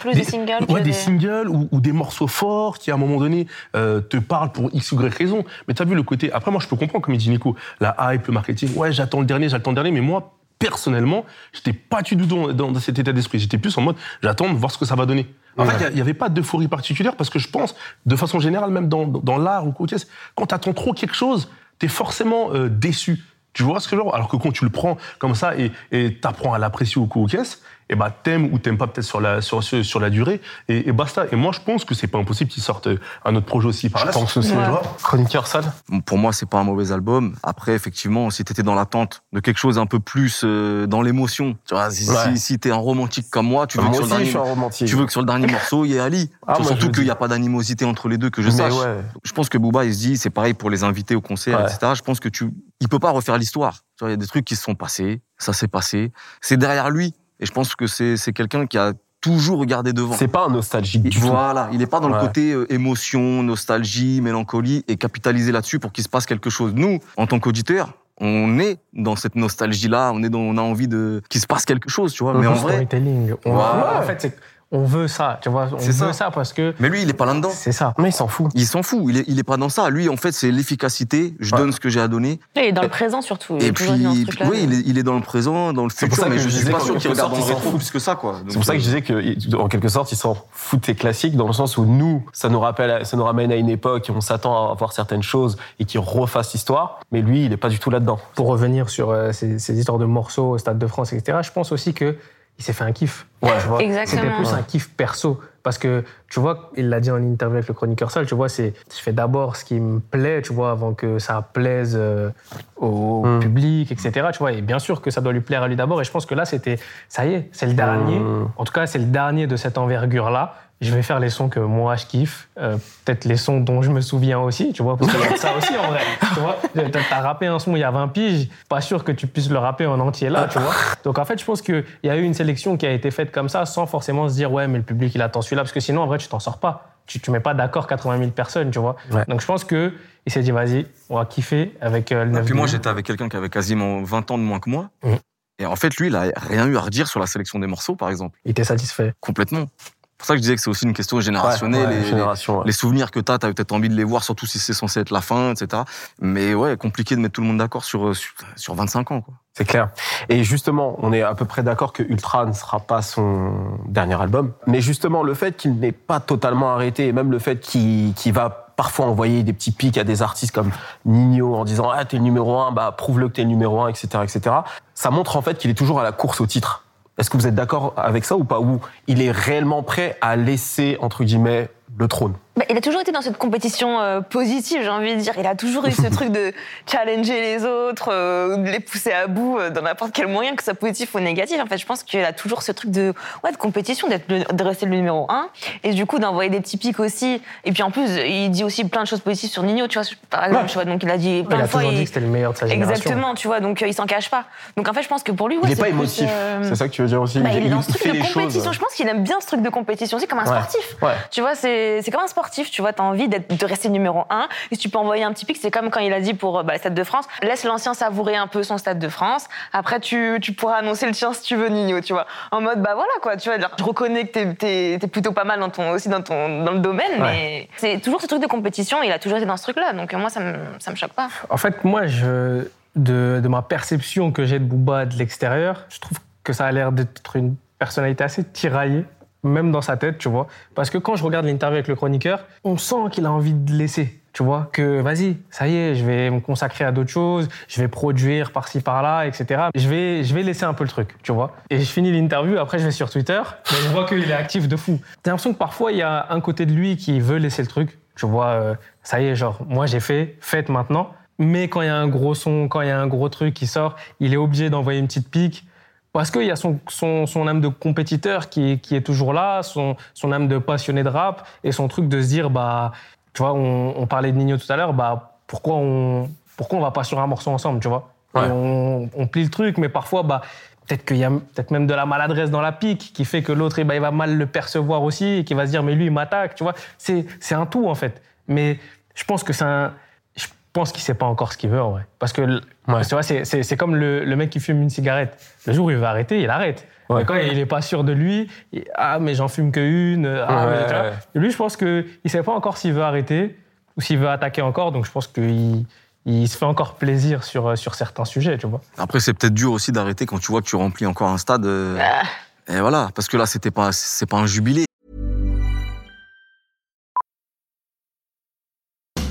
Plus des, singles que ouais, des des... singles ou, ou des morceaux forts qui, à un moment donné, euh, te parlent pour X ou Y raison. Mais t'as vu le côté. Après, moi, je peux comprendre, comme il dit Nico, la hype, le marketing. Ouais, j'attends le dernier, j'attends le dernier. Mais moi, personnellement, j'étais pas du tout dans, dans cet état d'esprit. J'étais plus en mode, j'attends de voir ce que ça va donner. En fait, il n'y avait pas d'euphorie particulière parce que je pense, de façon générale, même dans, dans, l'art ou quoi quand t'attends trop quelque chose, t'es forcément euh, déçu. Tu vois ce que je veux dire? Alors que quand tu le prends comme ça et t'apprends à l'apprécier au coup au caisse, et bah t'aimes ou t'aimes pas peut-être sur la sur, sur, sur la durée et, et basta. Et moi je pense que c'est pas impossible qu'ils sortent euh, un autre projet aussi par Je là. pense aussi. Ouais. Chroniqueur sale. Pour moi, c'est pas un mauvais album. Après, effectivement, si t'étais dans l'attente de quelque chose un peu plus euh, dans l'émotion, tu vois, si, Ouais. si, si t'es un romantique comme moi, tu veux, Moi que sur, aussi, le je suis un dernier, romantique. tu veux que sur le dernier [LAUGHS] morceau, il y ait Ali. Ah, moi, je Surtout qu'il n'y a pas d'animosité entre les deux, que je Mais sache. ouais. Je pense que Booba, il se dit, c'est pareil pour les invités au concert, Ouais. etc. Je pense que tu, il peut pas refaire l'histoire. Tu vois, il y a des trucs qui se sont passés, ça s'est passé, c'est derrière lui. Et je pense que c'est, c'est quelqu'un qui a toujours regardé devant. C'est pas un nostalgique du tout. Voilà, il n'est pas dans le Ouais. côté euh, émotion, nostalgie, mélancolie et capitaliser là-dessus pour qu'il se passe quelque chose. Nous, en tant qu'auditeurs, on est dans cette nostalgie-là, on est dans, on a envie de qu'il se passe quelque chose, tu vois. Mais en vrai, storytelling. On, Voilà. En fait, c'est on veut ça, tu vois. On C'est veut ça. ça. parce que mais lui, il est pas là-dedans. c'est ça. Mais il s'en fout. Il s'en fout. Il est, il est pas dans ça. Lui, en fait, c'est l'efficacité. Je Ouais. donne ce que j'ai à donner. Il est dans le présent, surtout. Il Et est puis, oui, il est, il est dans le présent, dans le C'est pour futur, ça mais que je je suis disais pas qu'en sûr qu'il quelque regarde il s'en rétro plus que ça, quoi. C'est pour ça que je disais que, en quelque sorte, ils s'en foutent des classiques, dans le sens où nous, ça nous rappelle, ça nous ramène à une époque, on s'attend à voir certaines choses et qui refassent l'histoire, mais lui, il n'est pas du tout là-dedans. Pour revenir sur euh, ces, ces histoires de morceaux au Stade de France, etc., je pense aussi que il s'est fait un kiff. Ouais, tu vois. Exactement. C'était plus un kiff perso. Parce que, tu vois, il l'a dit en interview avec le chroniqueur seul, tu vois, c'est, je fais d'abord ce qui me plaît, tu vois, avant que ça plaise euh, au Mm. public, etc., tu vois. Et bien sûr que ça doit lui plaire à lui d'abord. Et je pense que là, c'était, ça y est, c'est le dernier. Mm. En tout cas, c'est le dernier de cette envergure-là. Je vais faire les sons que moi je kiffe, euh, peut-être les sons dont je me souviens aussi, tu vois, parce qu'il y a de ça aussi en vrai. Tu vois, t'as rappé un son il y a 20 piges, pas sûr que tu puisses le rapper en entier là, tu vois. Donc en fait, je pense qu'il y a eu une sélection qui a été faite comme ça, sans forcément se dire ouais, mais le public il attend celui-là, parce que sinon en vrai tu t'en sors pas. Tu, tu mets pas d'accord 80 000 personnes, tu vois. Ouais. Donc je pense que il s'est dit vas-y, on va kiffer avec euh, le Et 9 puis moi, j'étais avec quelqu'un qui avait quasiment 20 ans de moins que moi. Mhm. Et en fait, lui, il a rien eu à redire sur la sélection des morceaux, par exemple. Il était satisfait. Complètement. C'est pour ça que je disais que c'est aussi une question générationnelle. Ouais, ouais, et- génération, ouais. les souvenirs que tu as, tu as peut-être envie de les voir, surtout si c'est censé être la fin, etc. Mais ouais, compliqué de mettre tout le monde d'accord sur, euh, sur, sur 25 ans. Quoi. C'est clair. Et justement, on est à peu près d'accord que Ultra ne sera pas son dernier album. Mais justement, le fait qu'il n'ait pas totalement arrêté, et même le fait qu'il qu'il va parfois envoyer des petits pics à des artistes comme Nino en disant ah t'es le numéro un, bah prouve-le que t'es le numéro un, etc., etc. Ça montre en fait qu'il est toujours à la course au titre. Est-ce que vous êtes d'accord avec ça ou pas? Ou il est réellement prêt à laisser entre guillemets le trône? Bah, il a toujours été dans cette compétition euh, positive, j'ai envie de dire. Il a toujours eu ce [LAUGHS] truc de challenger les autres, euh, de les pousser à bout euh, dans n'importe quel moyen, que ce soit positif ou négatif. En fait, je pense qu'il a toujours ce truc de, ouais, de compétition, d'être le- de rester le numéro un. Et du coup, d'envoyer des petits pics aussi. Et puis en plus, il dit aussi plein de choses positives sur Nino, tu vois. Par exemple, Ouais. tu vois, donc il a dit plein Il a de fois. toujours dit il- que c'était le meilleur de sa génération. Exactement, tu vois, donc euh, il s'en cache pas. Donc en fait, je pense que pour lui, ouais, Il n'est c'est pas plus, émotif. euh, C'est ça que tu veux dire aussi bah, il est dans il ce fait truc de les choses. compétition. Je pense qu'il aime bien ce truc de compétition aussi, comme un Ouais. sportif. Ouais. Tu vois, c'est c'est comme un sportif, tu vois, t'as envie d'être, de rester numéro un. Et si tu peux envoyer un petit pic, c'est comme quand il a dit pour euh, bah, le Stade de France, laisse l'ancien savourer un peu son Stade de France. Après, tu, tu pourras annoncer le tien si tu veux, Nino, tu vois. En mode, bah voilà, quoi, tu vois, je reconnais que t'es, t'es, t'es plutôt pas mal dans ton, aussi dans, ton, dans le domaine, mais c'est toujours ce truc de compétition, il a toujours été dans ce truc-là, donc moi, ça me, ça me choque pas. En fait, moi, je, de, de ma perception que j'ai de Booba de l'extérieur, je trouve que ça a l'air d'être une personnalité assez tiraillée, même dans sa tête, tu vois. Parce que quand je regarde l'interview avec le chroniqueur, on sent qu'il a envie de laisser. tu vois, que vas-y, ça y est, je vais me consacrer à d'autres choses, je vais produire par-ci par-là, etc. Je vais, je vais laisser un peu le truc, tu vois. Et je finis l'interview, après je vais sur Twitter, et je vois qu'il est actif de fou. T'as l'impression que parfois il y a un côté de lui qui veut laisser le truc, tu vois, euh, ça y est, genre, moi j'ai fait, faites maintenant. Mais quand il y a un gros son, quand il y a un gros truc qui sort, il est obligé d'envoyer une petite pique. Parce qu'il y a son, son, son, âme de compétiteur qui, qui est toujours là, son, son âme de passionné de rap, et son truc de se dire, bah, tu vois, on, on parlait de Nino tout à l'heure, bah, pourquoi on, pourquoi on va pas sur un morceau ensemble, tu vois? Ouais. On, on plie le truc, mais parfois, bah, peut-être qu'il y a peut-être même de la maladresse dans la pique qui fait que l'autre, eh ben, il va mal le percevoir aussi et qui va se dire, mais lui, il m'attaque, tu vois? C'est, c'est un tout, en fait. Mais je pense que c'est un. Je pense qu'il sait pas encore ce qu'il veut, en vrai. Parce que, que, tu vois, c'est, c'est, c'est comme le, le mec qui fume une cigarette. Le jour où il va arrêter, il arrête. Ouais. Mais quand il est pas sûr de lui, il- ah, mais j'en fume que une. Ah, Ouais, mais, tu vois. ouais. Et Lui, je pense qu'il ne sait pas encore s'il veut arrêter ou s'il veut attaquer encore. Donc, je pense qu'il il se fait encore plaisir sur, sur certains sujets, tu vois. Après, c'est peut-être dur aussi d'arrêter quand tu vois que tu remplis encore un stade. euh, Et voilà, parce que là, c'était pas, c'est pas un jubilé.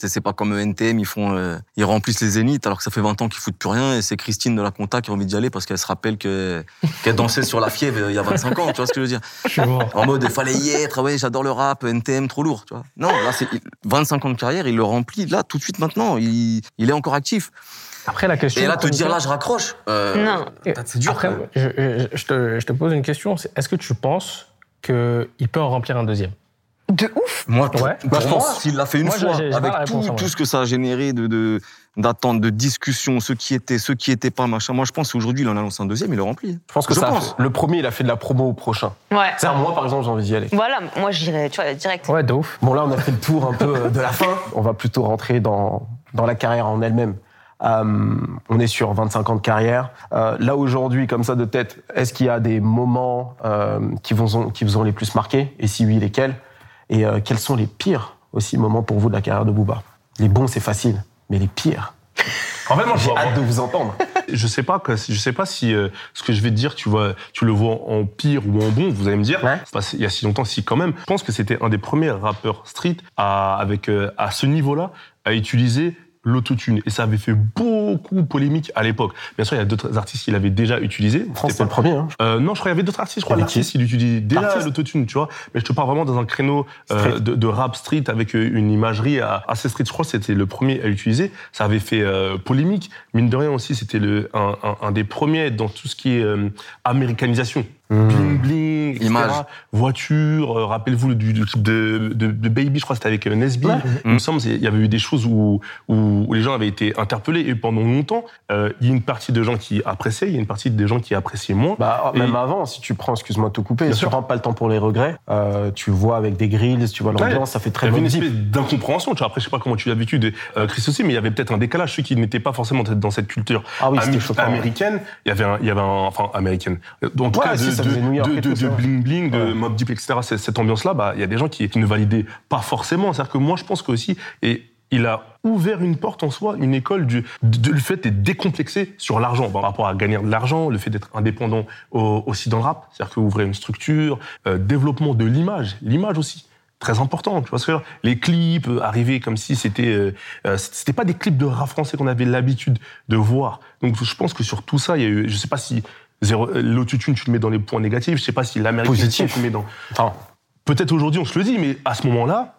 C'est c'est pas comme NTM, ils font, euh, ils remplissent les zéniths alors que ça fait 20 ans qu'ils foutent plus rien et c'est Christine de la Conta qui a envie d'y aller parce qu'elle se rappelle que [LAUGHS] qu'elle dansait sur la fièvre euh, il y a 25 ans, tu vois ce que je veux dire. En mode, il fallait y être, ouais, j'adore le rap, NTM, trop lourd, tu vois. Non, là, c'est 25 ans de carrière, il le remplit, là, tout de suite maintenant, il, il est encore actif. Après, la question. Et là, te dire, là, je raccroche, euh, Non. c'est dur. Après, je, je- je te, je te pose une question. Est-ce que tu penses qu'il peut en remplir un deuxième? De ouf Moi, pour, Ouais. pour Bah, je moi, pense- s'il l'a fait une moi, fois, avec tout, tout ce que ça a généré de, de, d'attentes, de discussions, ceux qui étaient, ceux qui étaient pas, machin. Moi, je pense qu'aujourd'hui, il en annonce un deuxième, il le remplit. Je pense que Je ça. a pense. fait- le premier, il a fait de la promo au prochain. Ouais. C'est moi, par exemple, j'ai envie d'y aller. Voilà, moi j'irais, tu vois, direct. Ouais, de ouf. Bon, là, on a fait le tour un peu euh, de la fin. On va plutôt rentrer dans, dans la carrière en elle-même. Euh, on est sur 25 ans de carrière. Euh, là, aujourd'hui, comme ça de tête, est-ce qu'il y a des moments euh, qui, vous ont, qui vous ont les plus marqués? Et si oui, lesquels? Et euh, quels sont les pires aussi moments pour vous de la carrière de Booba? Les bons, c'est facile, mais les pires En fait, J'ai hâte de vous entendre. [LAUGHS] Je sais pas, je sais pas si euh, ce que je vais te dire, tu vois, tu le vois en pire ou en bon. Vous allez me dire. Ouais. Il y a si longtemps, si quand même. Je pense que c'était un des premiers rappeurs street à, avec euh, à ce niveau-là à utiliser l'autotune et ça avait fait beaucoup polémique à l'époque. Bien sûr, il y a d'autres artistes qui l'avaient déjà utilisé. France, C'était le premier. Hein. Euh, non, je crois qu'il y avait d'autres artistes. Je crois l'artiste, il utilisait déjà l'autotune, tu vois. Mais je te parle vraiment dans un créneau euh, de, de rap street avec euh, une imagerie à- assez street. Je crois que c'était le premier à l'utiliser. Ça avait fait euh, polémique. Mine de rien aussi, c'était le un, un- un des premiers dans tout ce qui est américanisation. Bling bling, etc. Image. Voiture, euh, rappelez-vous du, du clip de, de, de Baby, je crois que c'était avec euh, Nesby. Il me semble il y avait eu des choses où, où, où les gens avaient été interpellés et pendant longtemps, euh, il y a une partie de gens qui appréciaient, il y a une partie des gens qui appréciaient moins. Bah, Et- même avant, si tu prends, excuse-moi de te couper, Bien si tu sûr. prends pas le temps pour les regrets, euh, tu vois avec des grilles, tu vois l'ambiance, Ouais. ça fait très Il y avait bon une espèce d'incompréhension. Tu vois, après, je sais pas comment tu l'as vécu, de, euh, Chris aussi, mais il y avait peut-être un décalage. Ceux qui n'étaient pas forcément dans cette culture Ah oui, choquant, ouais. américaine, il y avait un, il y avait un, enfin, américaine. En tout Ouais, cas, de, si, ça de, New York bling bling, de Ouais. Mob Deep, etc. Cette ambiance-là, bah, il y a des gens qui, qui ne validaient pas forcément. C'est-à-dire que moi, je pense que aussi, et il a ouvert une porte en soi, une école du, de, de- le fait d'être décomplexé sur l'argent, par rapport à gagner de l'argent, le fait d'être indépendant au- aussi dans le rap. C'est-à-dire que ouvrir une structure, euh, développement de l'image, l'image aussi très important. Tu vois ce que Les clips euh, arrivaient comme si c'était euh, euh, c'était pas des clips de rap français qu'on avait l'habitude de voir. Donc je pense que sur tout ça, il y a eu, je sais pas si l'autotune tu le mets dans les points négatifs, je sais pas si l'américain Positif. tu le mets dans Enfin, peut-être aujourd'hui on se le dit, mais à ce moment-là,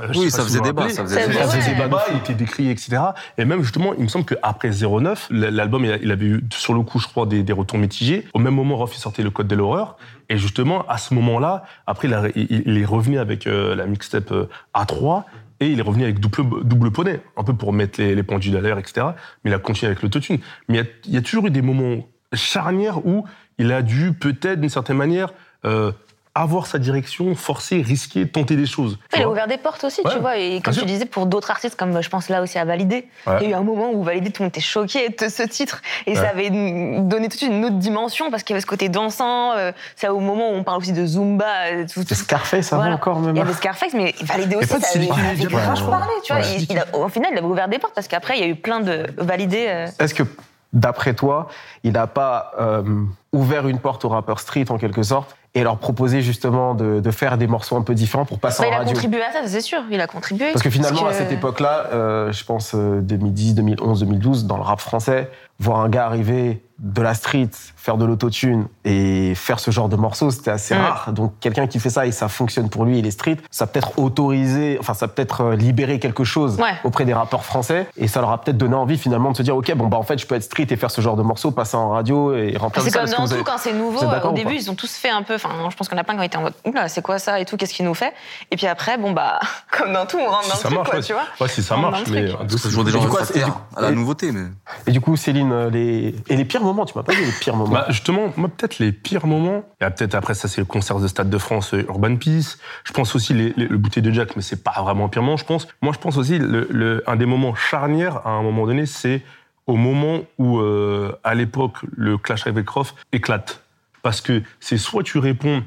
euh, Oui, ça faisait débat, rappelez, ça faisait débat. ça faisait débat, il était décrié, etc. Et même justement, il me semble qu'après 09, l'album, il avait eu sur le coup, je crois, des, des retours mitigés. Au même moment, Rof, il sortait le Code de l'horreur. Et justement, à ce moment-là, après, il, a- il- il est revenu avec euh, la mixtape euh, A3. Et il est revenu avec double, double poney, un peu pour mettre les, les pendules à l'air, etc. Mais il a continué avec l'autotune. Mais il y, a, il y a toujours eu des moments charnières où il a dû, peut-être, d'une certaine manière, euh, avoir sa direction, forcer, risquer, tenter des choses. Il a ouvert des portes aussi, Ouais, tu vois. Et comme tu disais, pour d'autres artistes, comme je pense là aussi à Validé, Ouais. il y a eu un moment où Validé, tout le monde était choqué de ce titre. Et Ouais. ça avait donné tout de suite une autre dimension parce qu'il y avait ce côté dansant. euh, C'est au moment où on parle aussi de Zumba. euh, Tout, tout- Scarface, ça va Voilà. encore même. Il y avait Scarface, mais Validé aussi, ça avait, avait grave parlé, tu vois. Il- il a- au final, il a ouvert des portes parce qu'après, il y a eu plein de Validés. euh, Est-ce que, d'après toi, il n'a pas euh, ouvert une porte aux rappeurs street en quelque sorte et leur proposé justement de, de faire des morceaux un peu différents pour passer bah, en il a radio contribué à ça, c'est sûr. Il a contribué. Parce que finalement, Parce à cette époque-là, euh, je pense euh, 2010, 2011, 2012, dans le rap français, voir un gars arriver de la street, faire de l'autotune et faire ce genre de morceaux, c'était assez Mm. rare. Donc quelqu'un qui fait ça et ça fonctionne pour lui, il est street, ça peut-être autorisé, enfin ça peut-être euh, libéré quelque chose Ouais. auprès des rappeurs français et ça leur a peut-être donné envie finalement de se dire ok bon bah en fait je peux être street et faire ce genre de morceaux, passer en radio et remplir C'est comme dans tout, avez- quand c'est nouveau, au début, ils ont tous fait un peu. Enfin, je pense qu'il y en a plein qui ont été en mode Oula, c'est quoi ça et tout, qu'est-ce qu'il nous fait Et puis après, bon, bah, [LAUGHS] comme dans tout, on rentre dans Si le ça truc, marche, quoi, ouais. tu vois. Ouais, si ça marche, mais toujours des gens à la nouveauté, mais. Et du coup Céline, euh, les... et les pires moments, tu m'as pas dit les pires moments. Bah, justement, moi, peut-être les pires moments, il y a peut-être après ça, c'est le concert de Stade de France, euh, Urban Peace. Je pense aussi le bouteille de Jack, mais c'est pas vraiment un pire moment, je pense. Moi, je pense aussi, un des moments charnières, à un moment donné, c'est au moment où, euh, à l'époque, le clash avec Roth éclate. Parce que c'est soit tu réponds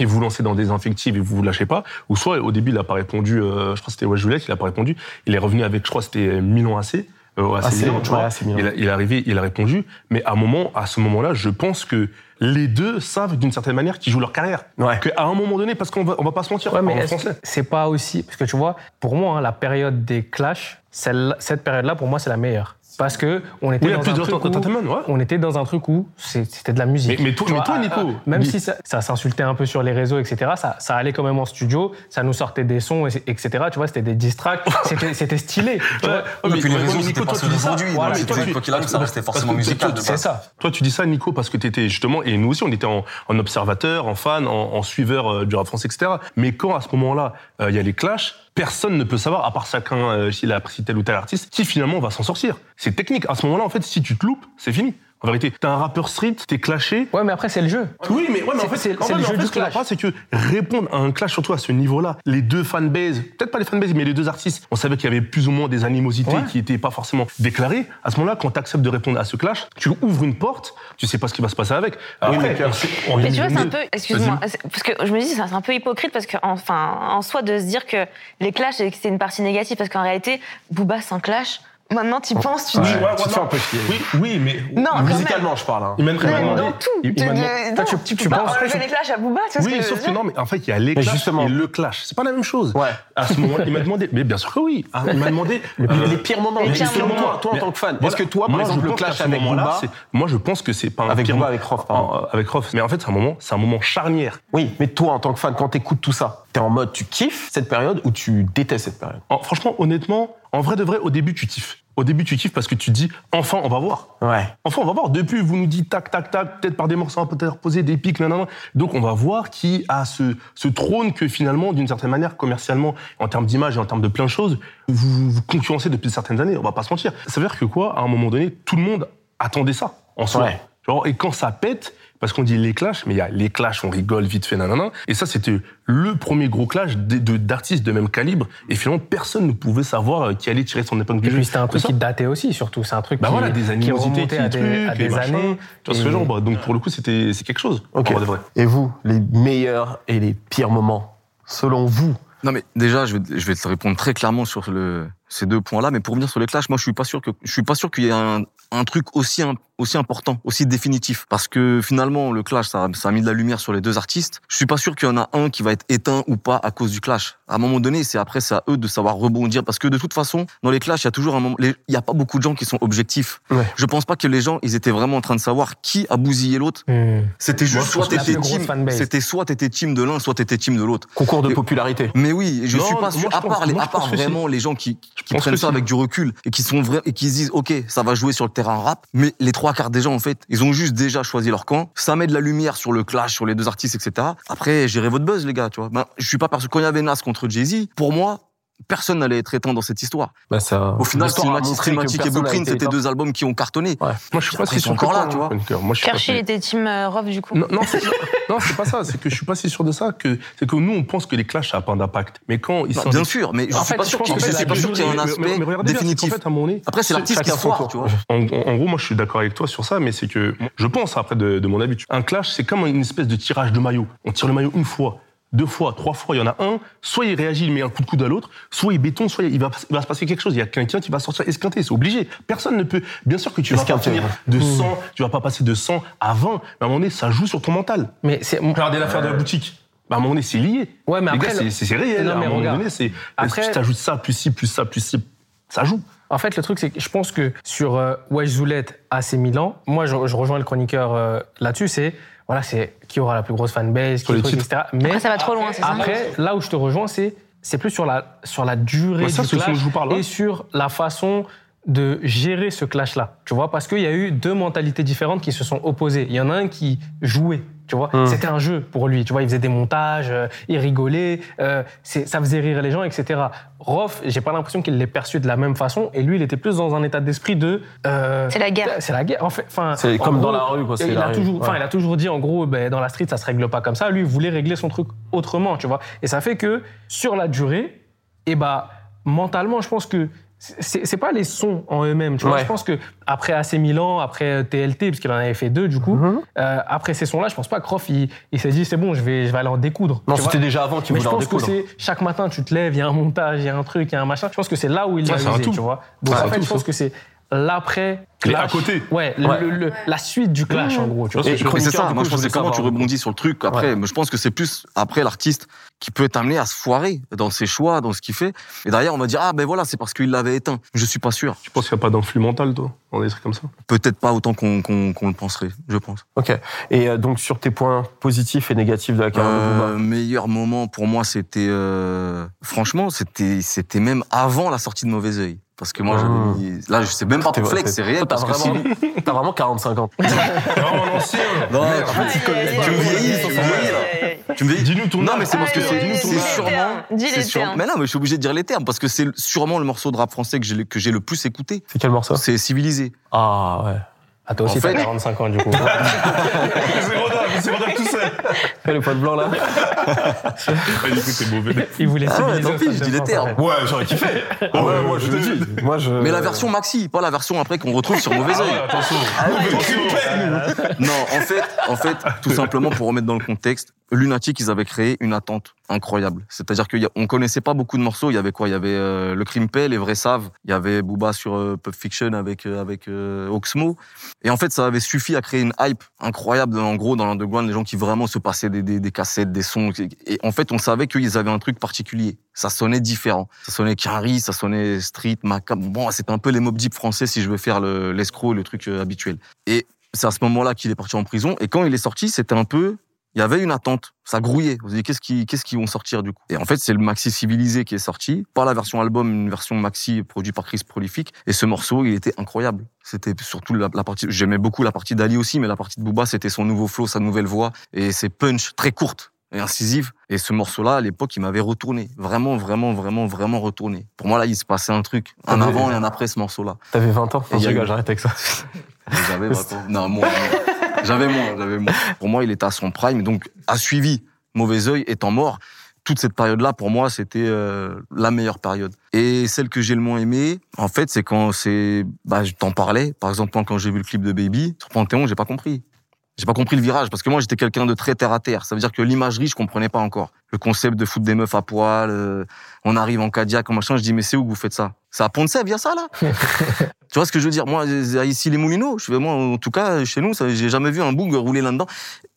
et vous lancez dans des infectives et vous vous lâchez pas, ou soit au début il a pas répondu, je crois que c'était Juliette, il a pas répondu, il est revenu avec, je crois c'était Milan AC, euh, Milan, tu vois. Milan. Il, a- il est arrivé, il a répondu, mais à un moment, à ce moment-là, je pense que les deux savent d'une certaine manière qu'ils jouent leur carrière. Ouais. Qu'à un moment donné, parce qu'on va, on va pas se mentir, Ouais, mais c'est pas aussi. Parce que tu vois, pour moi, hein, la période des clashs, celle- cette période-là, pour moi, c'est la meilleure. Parce que on était Oui, dans un truc où, entertainment, ouais. on était dans un truc où c'est- c'était de la musique. Mais- mais toi- Tu mais vois, toi, Nico, même dis- si ça, ça s'insultait un peu sur les réseaux, etc., ça, ça allait quand même en studio, ça nous sortait des sons, et- etc. Tu vois, c'était des distracts, [LAUGHS] c'était stylé. tu vois. Ouais, mais puis les réseaux, c'était Nico, pas toi, ceux tu dis ça. Voilà, quoi qu'il arrive, restait forcément musical, C'est ça. Toi, tu dis ça, Nico, parce que tu étais justement, et nous aussi, on était en, en observateur, en fan, en, en suiveur euh, du rap français, etc. Mais quand à ce moment-là, euh, il y a les clashs, personne ne peut savoir, à part chacun, euh, s'il a apprécié tel ou tel artiste, qui finalement va s'en sortir. C'est technique. À ce moment-là, en fait, si tu te loupes, c'est fini. En vérité, t'es un rappeur street, t'es clashé. Ouais, mais après, c'est le jeu. Oui, mais, ouais, mais en C'est- fait, c'est- en c'est fait, le en jeu fait, du ce clash. c'est que répondre à un clash, surtout à ce niveau-là, les deux fanbases, peut-être pas les fanbases, mais les deux artistes, on savait qu'il y avait plus ou moins des animosités Ouais. qui étaient pas forcément déclarées. À ce moment-là, quand tu acceptes de répondre à ce clash, tu ouvres une porte, tu sais pas ce qui va se passer avec. Après, mais on Mais tu vois, c'est un 2022 peu. Excuse-moi. C'est- Parce que je me dis, c'est un peu hypocrite parce que, enfin, en soi, de se dire que les clashs, c'est que c'est une partie négative. Parce qu'en réalité, Booba sans clash, maintenant, tu penses, tu te dis. Ouais, ouais, tu te ouais, fais non. un peu chier. Oui, oui, mais. Non, Musicalement, je parle. hein. Il m'a il m'a Même demandé. dans tout. il- il m'a Tu- demandé- non, Toi, tu- tu peux penses- enlever les clashs à Booba, tu vois ce Oui, que je sauf que non, mais en fait, il y a les clashs justement. et le clash. C'est pas la même chose. Ouais. À ce moment, il m'a demandé. Mais bien sûr que oui. Ah, Il m'a demandé. Les, euh, les pires moments, les pires moments. moments, toi en tant que fan. voilà. Est-ce que toi, par Moi, exemple, je le clash ce avec moment-là, Booba, moi, je pense que c'est pas un Avec pire Booba, moment- avec Rof, pardon. en- Avec Rof. Mais en fait, c'est un moment, c'est un moment charnière. Oui, mais toi, en tant que fan, quand t'écoutes tout ça, t'es en mode tu kiffes cette période ou tu détestes cette période? En- franchement, honnêtement, en vrai de vrai, au début, tu kiffes. Au début, tu kiffes parce que tu te dis, enfin, on va voir. Ouais. Enfin, on va voir. Depuis, vous nous dites tac, tac, tac, peut-être par des morceaux un peu reposés, des pics, nanana. Donc, on va voir qui a ce, ce trône que finalement, d'une certaine manière, commercialement, en termes d'image et en termes de plein de choses, vous, vous concurrencez depuis certaines années. On va pas se mentir. Ça veut dire que quoi, à un moment donné, tout le monde attendait ça, en soi. Ouais. Genre, et quand ça pète, parce qu'on dit les clashs, mais il y a les clashs, on rigole vite fait, nanana. Et ça, c'était le premier gros clash de- de- d'artistes de, même calibre. Et finalement, personne ne pouvait savoir euh, qui allait tirer son épingle du Et jeu. puis c'était un truc qui datait aussi, surtout. C'est un truc Bah qui, voilà, des qui à des, à et années. Tu vois ce Et- genre, bah, donc pour le coup, c'était c'est quelque chose. Ok. en vrai de vrai. Et vous, les meilleurs et les pires moments, selon vous? Non, mais déjà, je vais, je vais te répondre très clairement sur le, ces deux points-là. Mais pour revenir sur les clashs, moi, je suis pas sûr que, je suis pas sûr qu'il y ait un, un truc aussi, im- aussi important, aussi définitif. Parce que finalement, le clash, ça, ça a mis de la lumière sur les deux artistes. Je suis pas sûr qu'il y en a un qui va être éteint ou pas à cause du clash. À un moment donné, c'est après, c'est à eux de savoir rebondir. Parce que de toute façon, dans les clashs, il y a toujours un moment, il y a pas beaucoup de gens qui sont objectifs. Ouais. Je pense pas que les gens, ils étaient vraiment en train de savoir qui a bousillé l'autre. Hmm. C'était juste soit t'étais team, c'était soit t'étais team de l'un, soit t'étais team de l'autre. Concours de popularité. Mais oui, je Non, suis pas sûr. À part, les- à vraiment les gens qui, prennent ça avec du recul et qui sont vrais et qui se disent ok, ça va jouer sur le terrain rap. Mais les trois quarts des gens en fait, ils ont juste déjà choisi leur camp. Ça met de la lumière sur le clash, sur les deux artistes, etc. Après, gérez votre buzz les gars, tu vois. Ben, je suis pas parce que quand il y avait Nas contre Jay Z, pour moi. Personne n'allait être éteint dans cette histoire. Bah, ça, Au final, Cinematic et Blueprint, c'était deux albums qui ont cartonné. Moi, je suis pas si sûr encore là, tu vois. Moi, je si- était team euh, Rof du coup. Non, non, c'est, pas ça. C'est que je suis pas si sûr de ça. Que, c'est que nous, on pense que les clashs, ça n'a pas d'impact. Mais quand ils Bah, sont. bien sûr, mais je En suis fait, pas sûr qu'il y ait un aspect définitif. Après, c'est l'artiste qui a foire, tu vois. En, gros, moi, je suis d'accord avec toi sur ça, mais c'est que je pense, après, de, de mon avis, un clash, c'est comme une espèce de tirage de maillot. On tire le maillot une fois, deux fois, trois fois. Il y en a un, soit il réagit, il met un coup de coude à l'autre, soit il béton, soit il va, il va se passer quelque chose. Il y a quelqu'un qui va sortir esquinté, c'est obligé. Personne ne peut. Bien sûr que tu vas pas finir ouais. de 100, tu vas pas passer de 100 à 20, mais à un moment donné, ça joue sur ton mental. Mais c'est. Regardez l'affaire de la boutique. Bah, à un moment donné, c'est lié. Ouais, mais Les après, gars, c'est- réel. Non, à un mais moment donné, c'est. Après- Si t'ajoutes ça, plus ci, plus ça, plus ci, ça joue. En fait, le truc, c'est que je pense que sur euh, Wesh Zoulette AC Milan, moi, je, je rejoins le chroniqueur euh, là-dessus, c'est voilà, c'est qui aura la plus grosse fanbase, qui truc, etc. Mais Après, ça va trop loin, c'est ça après, là où je te rejoins, c'est c'est plus sur la sur la durée Ouais, ça, du clash dont je vous parle, ouais. et sur la façon de gérer ce clash-là. Tu vois, parce qu'il y a eu deux mentalités différentes qui se sont opposées. Il y en a un qui jouait. Tu vois, Hmm. c'était un jeu pour lui. Tu vois, il faisait des montages, euh, il rigolait, euh, ça faisait rire les gens, etc. Rof, j'ai pas l'impression qu'il l'ait perçu de la même façon. Et lui, il était plus dans un état d'esprit de. euh, C'est la guerre. C'est la guerre. En fait, enfin, C'est comme gros, dans la rue, quoi, c'est Il la a rue, toujours, ouais. il a toujours dit, en gros, ben, dans la street, ça se règle pas comme ça. Lui, il voulait régler son truc autrement, tu vois. Et ça fait que sur la durée, et bah, mentalement, je pense que c'est pas les sons en eux-mêmes. Tu vois, Ouais. je pense que après AC Milan, après euh, TLT, parce qu'il en avait fait deux du coup, Mhm. euh, après ces sons-là, je pense pas que Rof il, il s'est dit c'est bon, je vais, je vais aller en découdre. Non, c'était déjà avant qu'il Mais je voulait en pense que découdre. c'est chaque matin tu te lèves, il y a un montage, il y a un truc, il y a un machin. Je pense que c'est là où il Ouais, l'a usé, tout. tu vois. Donc Ouais, en fait, tout, je pense ça. que c'est l'après Mais à clash. côté. Ouais, le- Ouais. le- le- la suite du clash en gros. Tu vois. Et Et c'est ça, moi je je pense que comment tu savoir. rebondis sur le truc après, mais je pense que c'est plus après l'artiste qui peut t'amener à se foirer dans ses choix, dans ce qu'il fait. Et derrière, on va dire, ah ben voilà, c'est parce qu'il l'avait éteint. Je suis pas sûr. Tu penses qu'il n'y a pas d'influx mental, toi, dans des trucs comme ça? Peut-être pas autant qu'on qu'on qu'on le penserait, je pense. Ok. Et euh, donc, sur tes points positifs et négatifs de la carrière de Euh, meilleur moment pour moi, c'était euh, franchement, c'était c'était même avant la sortie de Mauvais Oeil. Parce que moi, Ah. j'avais mis... là, je sais même pas pour flex, c'est réel. T'as Parce que vraiment, si- [LAUGHS] t'as vraiment 45 ans. Non, l'ancien Non, Merde. en fait, tu me- tu me vieillis, tu me vieillis, là. Tu me vieillis. Dis-nous ton Non, mais c'est parce que Ah, c'est ton sûrement. Dis les c'est sûr- termes. Mais non, mais je suis obligé de dire les termes parce que c'est sûrement le morceau de rap français que j'ai que j'ai le plus écouté. C'est quel morceau? C'est civilisé. Ah ouais. Ah, toi aussi, t'as 45 ans du coup. [LAUGHS] C'est Rodin, c'est Rodin tout seul. [LAUGHS] Fais le pote blanc là. Ah, du coup, c'est mauvais. Il voulait Ah ouais, tant pis, je dis les termes. Ouais, j'aurais kiffé. Ah ouais, moi je le dis. Moi je. Mais la version maxi, pas la version après qu'on retrouve sur Mauvais Ah Oeil. ouais, attention. Non, en fait, en fait, tout simplement pour remettre dans le contexte, Lunatic, ils avaient créé une attente incroyable. C'est-à-dire qu'on connaissait pas beaucoup de morceaux. Il y avait quoi? Il y avait euh, le Crimpé, les vrais savent. Il y avait Booba sur euh, Pulp Fiction avec euh, avec euh, Oxmo. Et en fait, ça avait suffi à créer une hype incroyable. En gros, dans l'underground, les gens qui vraiment se passaient des, des, cassettes, des sons. Et en fait, on savait qu'ils avaient un truc particulier. Ça sonnait différent. Ça sonnait Carrie, ça sonnait Street, Macabre. Bon, c'était un peu les Mob Deep français si je veux faire le- l'escroc, le truc euh, habituel. Et c'est à ce moment-là qu'il est parti en prison. Et quand il est sorti, c'était un peu, il y avait une attente. Ça grouillait. Vous dites, qu'est-ce qui, qu'est-ce qu'ils vont sortir du coup? Et en fait, c'est le maxi civilisé qui est sorti. Pas la version album, une version maxi produite par Chris Prolific. Et ce morceau, il était incroyable. C'était surtout la, la partie, j'aimais beaucoup la partie d'Ali aussi, mais la partie de Booba, c'était son nouveau flow, sa nouvelle voix et ses punch très courtes et incisives. Et ce morceau-là, à l'époque, il m'avait retourné. Vraiment, vraiment, vraiment, vraiment retourné. Pour moi, là, il se passait un truc. Un avant et un après ce morceau-là. T'avais 20 ans? Et je rigole, j'arrête avec ça. J'avais 20 ans. Non, moi. J'avais moins, j'avais moins. Pour moi, il était à son prime, donc a suivi Mauvais Oeil étant mort. Toute cette période-là, pour moi, c'était euh, la meilleure période. Et celle que j'ai le moins aimée, en fait, c'est quand c'est, bah, je t'en parlais. Par exemple, quand j'ai vu le clip de Baby sur Panthéon, j'ai pas compris. J'ai pas compris le virage parce que moi, j'étais quelqu'un de très terre à terre. Ça veut dire que l'imagerie, je comprenais pas encore. Le concept de foutre des meufs à poil, euh, on arrive en Cadillac, en machin, je dis mais c'est où que vous faites ça? C'est à Pont-de-Sèvres, il y a ça là. [LAUGHS] Tu vois ce que je veux dire? Moi, ici les Moulineaux, je moi en tout cas chez nous, ça- j'ai jamais vu un boug rouler là-dedans.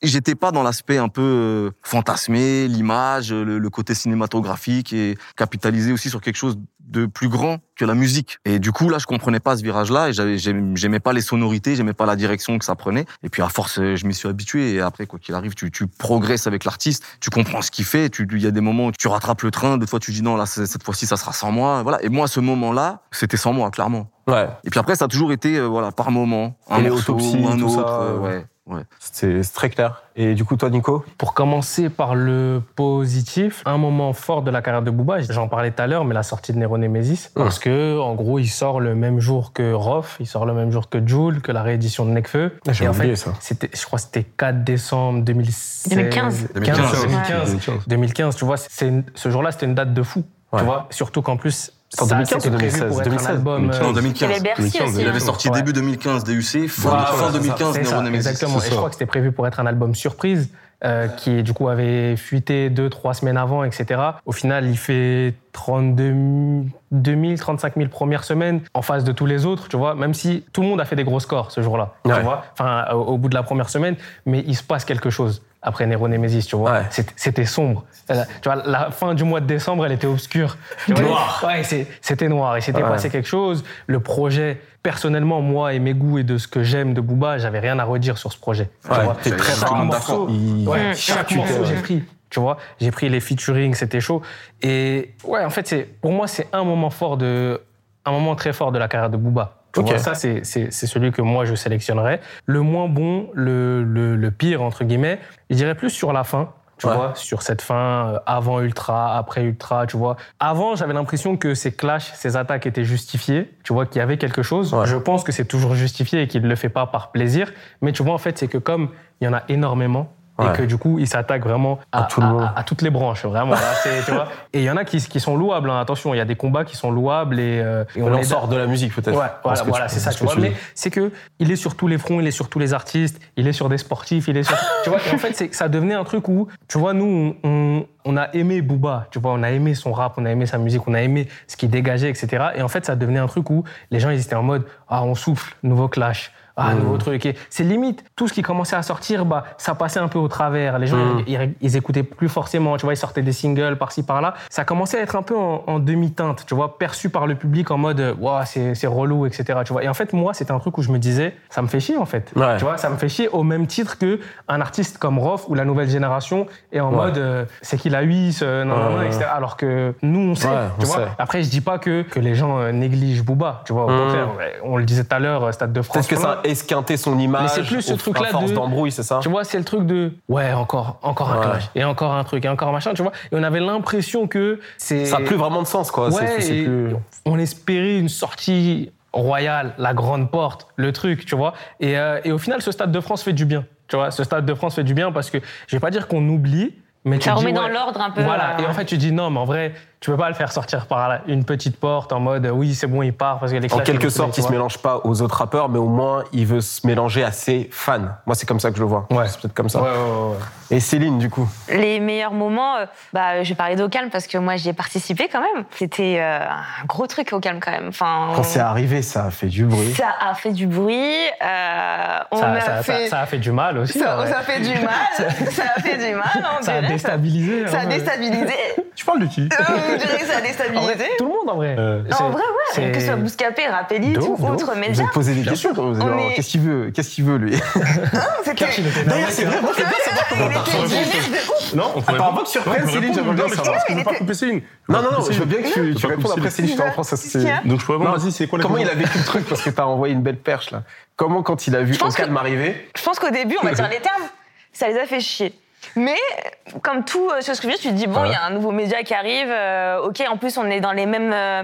J'étais pas dans l'aspect un peu euh, fantasmé, l'image, le, le côté cinématographique et capitalisé aussi sur quelque chose de plus grand que la musique. Et du coup là, je comprenais pas ce virage-là et j'avais j'aimais pas les sonorités, j'aimais pas la direction que ça prenait. Et puis à force, euh, je m'y suis habitué et après quoi qu'il arrive, tu, tu progresses avec l'artiste, tu comprends ce qu'il fait. Tu- Il y a des moments où tu rattrapes le train, d'autres fois tu dis non là cette fois-ci ça sera sans moi. Voilà. Et moi ce moment-là, c'était sans moi clairement. Ouais. Et puis après, ça a toujours été, euh, voilà, par moment, un Et morceau ou un autre. ça, euh, ouais, ouais. C'est très clair. Et du coup, toi, Nico? Pour commencer par le positif, un moment fort de la carrière de Booba, j'en parlais tout à l'heure, mais la sortie de Nero Nemesis, parce que en gros, il sort le même jour que Rof, il sort le même jour que Joule, que la réédition de Nekfeu. Ah, j'ai oublié fait, ça. C'était, je crois que c'était 4 décembre 2016. 2015. 2015, 2015. 2015. 2015, tu vois, c'est ce jour-là, c'était une date de fou. Ouais. Tu vois, surtout qu'en plus, en ça, 2015 c'était ou prévu 2016? pour être 2016, un album. euh, Non, 2015. Il y avait Bercy 2015, aussi. Il hein. avait sorti Ouais. début 2015 DUC, fin, Voilà, fin c'est 2015 ça, c'est Nero ça, Nemesis. Exactement. Et je crois que c'était prévu pour être un album surprise, euh, qui du coup avait fuité deux, trois semaines avant, etc. Au final, il fait 32 000, 35 000 premières semaines en face de tous les autres, tu vois. Même si tout le monde a fait des gros scores ce jour-là, Ouais. tu vois. Enfin, au, au bout de la première semaine, mais il se passe quelque chose après Nero Nemesis, tu vois. Ouais. C'était- sombre. Euh, Tu vois, la fin du mois de décembre, elle était obscure. Tu vois. Noir. Ouais, c'était noir. Il s'était Ouais. passé quelque chose. Le projet, personnellement, moi et mes goûts et de ce que j'aime de Booba, j'avais rien à redire sur ce projet. Tu vois. très Chaque morceau, d'accord. Il- ouais, chaque morceau, j'ai pris. Tu vois, j'ai pris les featuring, c'était chaud. Et ouais, en fait, c'est pour moi, c'est un moment fort de, un moment très fort de la carrière de Booba. Tu vois, ça, c'est c'est- c'est celui que moi je sélectionnerais. Le moins bon, le, le, le pire entre guillemets, je dirais plus sur la fin. Tu Ouais. vois, sur cette fin, euh, avant Ultra, après Ultra, tu vois. Avant, j'avais l'impression que ces clashs, ces attaques étaient justifiées, tu vois, qu'il y avait quelque chose. Ouais. Je pense que c'est toujours justifié et qu'il ne le fait pas par plaisir. Mais tu vois, en fait, c'est que comme il y en a énormément, Ouais. et que du coup, il s'attaque vraiment à, À tout le à- monde. à- à toutes les branches, vraiment. Là, c'est- tu vois. [LAUGHS] Et il y en a qui, qui sont louables, hein, attention, il y a des combats qui sont louables et, euh, et On en sort de la musique, peut-être. Ouais, voilà, voilà, c'est ça, ce tu que vois. tu Mais c'est que il est sur tous les fronts, il est sur tous les artistes, il est sur des sportifs, il est sur. tu vois, et en fait, ça devenait un truc où, tu vois, nous, on, on- on a aimé Booba, tu vois, on a aimé son rap, on a aimé sa musique, on a aimé ce qu'il dégageait, etc. Et en fait, ça devenait un truc où les gens, ils étaient en mode, ah, on souffle, nouveau clash. Ah, nouveau truc. Et c'est limite, tout ce qui commençait à sortir, bah, ça passait un peu au travers. Les gens, ils, écoutaient plus forcément. Tu vois, ils sortaient des singles par-ci, par-là. Ça commençait à être un peu en, en demi-teinte, tu vois, perçu par le public en mode, Ouah, c'est c'est relou, etc. Tu vois. Et en fait, moi, c'était un truc où je me disais, ça me fait chier, en fait. Ouais. Tu vois, ça me fait chier au même titre que un artiste comme Rof ou la nouvelle génération est en Ouais. mode, euh, c'est qu'il a 8, euh, non, non, etc. Alors que nous, on sait. Ouais, tu on vois. sait. Après, je dis pas que, que les gens euh, négligent Booba, tu vois. Au Mm. contraire, on le disait tout à l'heure, euh, Stade de France. Esquinté son image. Mais c'est plus ce truc-là à force de- d'embrouille, c'est ça tu vois, c'est le truc de ouais, encore, encore un Ouais. clash et encore un truc et encore un machin, tu vois. Et on avait l'impression que c'est Ça n'a plus vraiment de sens, quoi. C'est- Ouais, c'est et plus- on espérait une sortie royale, la grande porte, le truc, tu vois. Et, euh, et au final, ce Stade de France fait du bien, tu vois. Ce Stade de France fait du bien parce que je vais pas dire qu'on oublie, mais tu Ça dis, remet dans ouais, l'ordre un peu. Voilà. euh, Et en fait, tu dis non, mais en vrai, tu peux pas le faire sortir par une petite porte en mode oui, c'est bon, il part parce que les En quelque sorte, il se mélange pas aux autres rappeurs, mais au moins, il veut se mélanger à ses fans. Moi, c'est comme ça que je le vois. Ouais. C'est peut-être comme ça. Ouais, ouais, ouais, ouais. Et Céline, du coup Les meilleurs moments, euh, bah, je vais parler d'Au Calme parce que moi j'y ai participé quand même. C'était euh, un gros truc Au Calme quand même. Enfin, Quand c'est arrivé, ça a fait du bruit. ça a fait du bruit. euh, on Ça, a ça- fait. ça- ça a fait du mal aussi. ça, vrai. ça fait du mal. [LAUGHS] ça a fait du mal. On Ça a déstabilisé. Ça a vrai. déstabilisé. Tu parles de qui? Euh, que ça a En vrai, déstabilisé. tout le monde en vrai. Euh, En vrai, ouais. Que ce soit Bouscapé, ouf, de autre. Vous média. avez posé des questions quand vous Qu'est-ce qu'il veut Qu'est-ce qu'il veut, lui [LAUGHS] était D'ailleurs, c'est vrai. Non, on pourrait Attends, pas- avant que tu Non, reprennes, je peux Céline, j'aimerais bien savoir. Je peux pas couper Céline. Non, non, non, je veux bien que tu, répondes après Céline, je te reprends ça. Donc je peux répondre, Non. vas-y, c'est quoi la Comment il a vécu le truc Parce que t'as envoyé une belle perche, là. Comment, quand il a vu que- arriver Je pense qu'au début, on va dire les termes, ça les a fait chier. Mais comme tout euh, ce que je dis, tu te dis bon, il y a un nouveau média qui arrive. euh, ok, en plus on est dans les mêmes euh,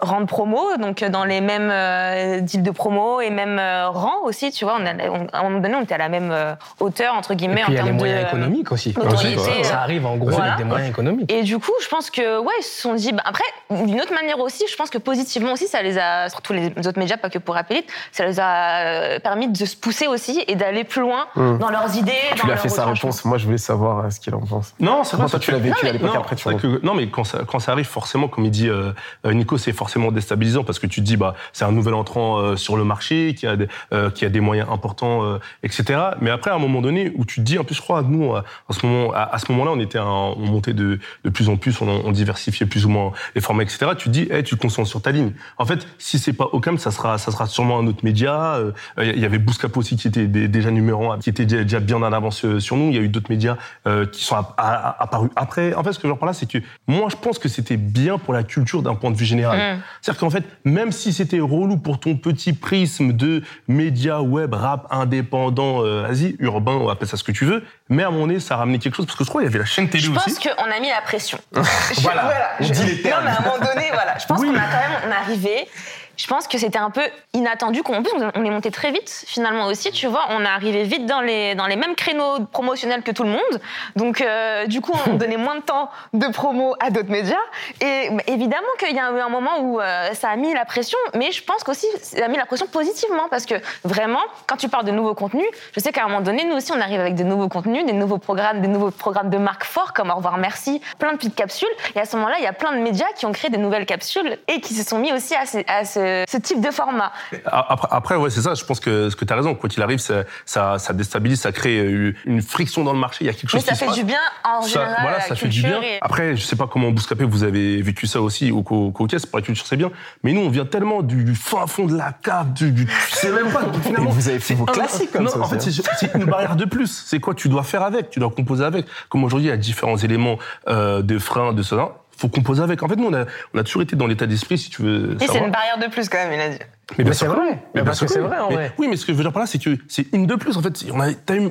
rangs de promo, donc dans les mêmes euh, types de promo et mêmes euh, rangs aussi. Tu vois, on a- on- à un moment donné, on était à la même euh, hauteur entre Et guillemets il y en a les termes moyens de euh, économiques aussi. Ça, ça arrive en gros voilà. avec des moyens économiques. Et du coup, je pense que ouais, ils se sont dit. bah, après, d'une autre manière aussi, je pense que positivement aussi, ça les a, surtout les autres médias, pas que pour Appelite, ça les a permis de se pousser aussi et d'aller plus loin Hum. dans leurs idées. Tu dans lui as leurs fait sa réponse. Moi, je voulais voulais savoir euh, ce qu'il en pense. Non, c'est vrai. toi, tu l'as vécu à l'époque, non, après, tu que- non, mais quand ça, quand ça arrive, forcément, comme il dit euh, Nico, c'est forcément déstabilisant parce que tu te dis, bah, c'est un nouvel entrant euh, sur le marché qui a des, euh, qui a des moyens importants, etc. Mais après, à un moment donné, où tu te dis, en plus, je crois, nous, à, à ce moment, à, à ce moment-là, on était, en- on montait de, de plus en plus, on, on diversifiait plus ou moins les formats, etc. Tu te dis, hey, tu te concentres sur ta ligne. En fait, si c'est pas Ocam, ça sera, ça sera sûrement un autre média. Il y avait Bouscap aussi qui était dé- déjà numéro un, qui était déjà- bien en avance sur nous. Il y a eu d'autres médias euh, qui sont app- a- a- apparus après. En fait, ce que je veux là, c'est que moi, je pense que c'était bien pour la culture d'un point de vue général. Mm. C'est-à-dire qu'en fait, même si c'était relou pour ton petit prisme de médias web, rap indépendant, euh, vas-y, urbain, on appelle ça ce que tu veux, mais à mon nez, ça a ramené quelque chose parce que je crois qu'il y avait la chaîne télé Je aussi. pense qu'on a mis la pression. [LAUGHS] Voilà, on je- dit les termes. Non, mais à un moment donné, voilà. Je pense Oui. qu'on a quand même, on est arrivé. Je pense que c'était un peu inattendu. qu'en plus, on est monté très vite, finalement aussi. Tu vois, on est arrivé vite dans les, dans les mêmes créneaux promotionnels que tout le monde. Donc, euh, du coup, on donnait moins de temps de promo à d'autres médias. Et évidemment qu'il y a eu un moment où euh, ça a mis la pression, mais je pense qu'aussi, ça a mis la pression positivement parce que vraiment, quand tu parles de nouveaux contenus, je sais qu'à un moment donné, nous aussi, on arrive avec des nouveaux contenus, des nouveaux programmes, des nouveaux programmes de marques forts comme Au revoir, merci, plein de petites capsules. Et à ce moment-là, il y a plein de médias qui ont créé des nouvelles capsules et qui se sont mis aussi à ce, à ce- ce type de format. Après, après, ouais, c'est ça. Je pense que ce que tu as raison. Quoi qu'il arrive, ça, ça, ça déstabilise, ça crée euh, une friction dans le marché. Il y a quelque chose Mais ça qui se fait passe. du bien en Ça- général. voilà, à la ça fait du culture bien. et- Après, je sais pas comment Bouscapé, vous avez vécu ça aussi au caisse. Pour la culture, c'est bien. Mais nous, on vient tellement du, du fin fond de la cave, du, du tu sais même pas. finalement, Et vous avez fait vos classiques comme non, ça En fait, c'est une barrière de plus. C'est quoi Tu dois faire avec. Tu dois composer avec. Comme aujourd'hui, il y a différents éléments euh, de frein, de cela. Faut composer avec. En fait, nous, on a, on a toujours été dans l'état d'esprit, si tu veux. Et c'est une barrière de plus quand même, il a dit. Mais bien Mais c'est vrai. oui. Mais parce bien que sûr c'est vrai, en Mais- vrai. Oui, mais ce que je veux dire par là, c'est que c'est une de plus. En fait, on a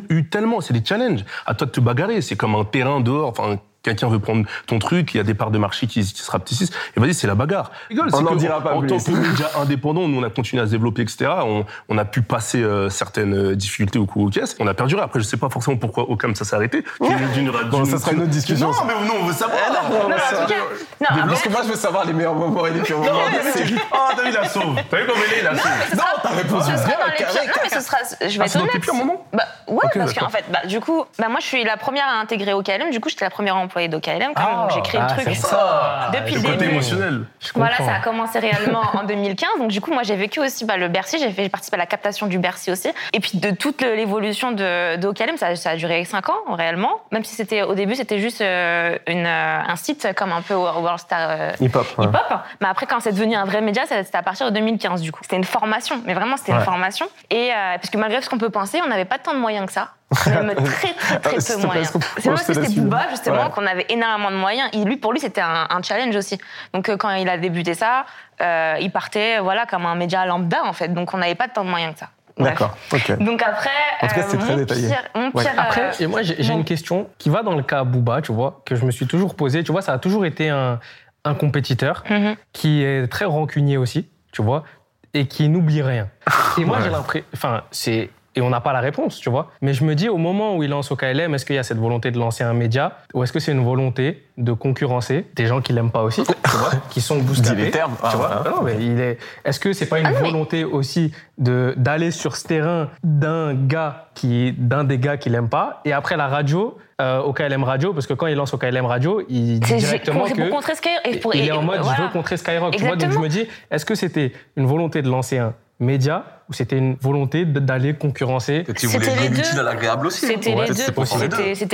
eu tellement, c'est des challenges. À toi de te bagarrer. C'est comme un terrain dehors. Enfin, quelqu'un veut prendre ton truc, il y a des parts de marché qui, qui se rapetissent. Et vas-y, c'est la bagarre. Rigole, On n'en dira pas En plus. tant que média indépendant, nous, on a continué à se développer, etc. On, on a pu passer euh, certaines euh, difficultés au coup aux caisses. On a perduré. Après, je sais pas forcément pourquoi Ocam ça s'est arrêté. D'une- d'une- Bon, d'une- ça sera une autre discussion, Non, ça. mais non, on veut savoir. Non, mais en tout cas, non, Parce que moi, je veux savoir les meilleurs moments et les pires moments. Oh, t'as vu la sauve. T'as vu comme elle est, la sauve. Non, t'as répondu bien, carré, Non, mais ce sera. Je vais Ah, être c'est dans tes honnête. pires moments Bah ouais, parce qu'en fait, bah, du coup, bah, moi, je suis la première à intégrer OKLM. Du coup, j'étais la première employée d'OKLM. quand même, donc j'ai créé ah, le truc c'est ça. depuis Le le côté début. émotionnel. Voilà, ça a commencé réellement en [LAUGHS] 2015. Donc du coup, moi, j'ai vécu aussi bah, le Bercy. J'ai fait, participé à la captation du Bercy aussi. Et puis de toute l'évolution de, de OKLM, ça, ça a duré 5 ans réellement. Même si c'était au début, c'était juste euh, une, euh, un site comme un peu World Star. euh, Hip-hop. ouais. hip-hop. Mais après, quand c'est devenu un vrai média, c'était à partir de 2015, du coup. C'était une formation, mais vraiment, c'était Ouais. une formation. Et parce que malgré ce qu'on peut penser, on n'avait pas tant de moyens que ça. [LAUGHS] Même très, très, très Ah, peu qu'on- C'est moi c'était Booba, justement, Ouais. qu'on avait énormément de moyens. Et lui, pour lui, c'était un, un challenge aussi. Donc, euh, quand il a débuté ça, euh, il partait, voilà, comme un média lambda, en fait. Donc, on n'avait pas tant de moyens que ça. D'accord. Donc après, En tout cas, euh, très mon détaillé. pire- mon Ouais. pire, Après, euh, et moi, j'ai une question qui va dans le cas Booba, tu vois, que je me suis toujours posé. Tu vois, ça a toujours été un, un compétiteur Mhm. qui est très rancunier aussi, tu vois, et qui n'oublie rien. Et moi, Ouais. j'ai l'impression. Enfin, c'est. Et on n'a pas la réponse, tu vois. Mais je me dis, au moment où il lance au KLM, est-ce qu'il y a cette volonté de lancer un média ou est-ce que c'est une volonté de concurrencer des gens qui l'aiment pas aussi, tu vois, [LAUGHS] qui sont Dis les termes. tu Ah, vois voilà. Non, mais il est. Est-ce que c'est pas une Ah non, mais- volonté aussi de d'aller sur ce terrain d'un gars qui d'un des gars qu'il aime pas et après la radio euh, au KLM radio parce que quand il lance au KLM radio, il dit directement que pour contrer Skyrock. pour- il est en mode voilà. je veux contrer Skyrock. Tu vois, donc je me dis est-ce que c'était une volonté de lancer un média ou c'était une volonté d'aller concurrencer qu'il C'était voulait les deux. l'utile à l'agréable aussi. hein. C'était Ouais, les deux.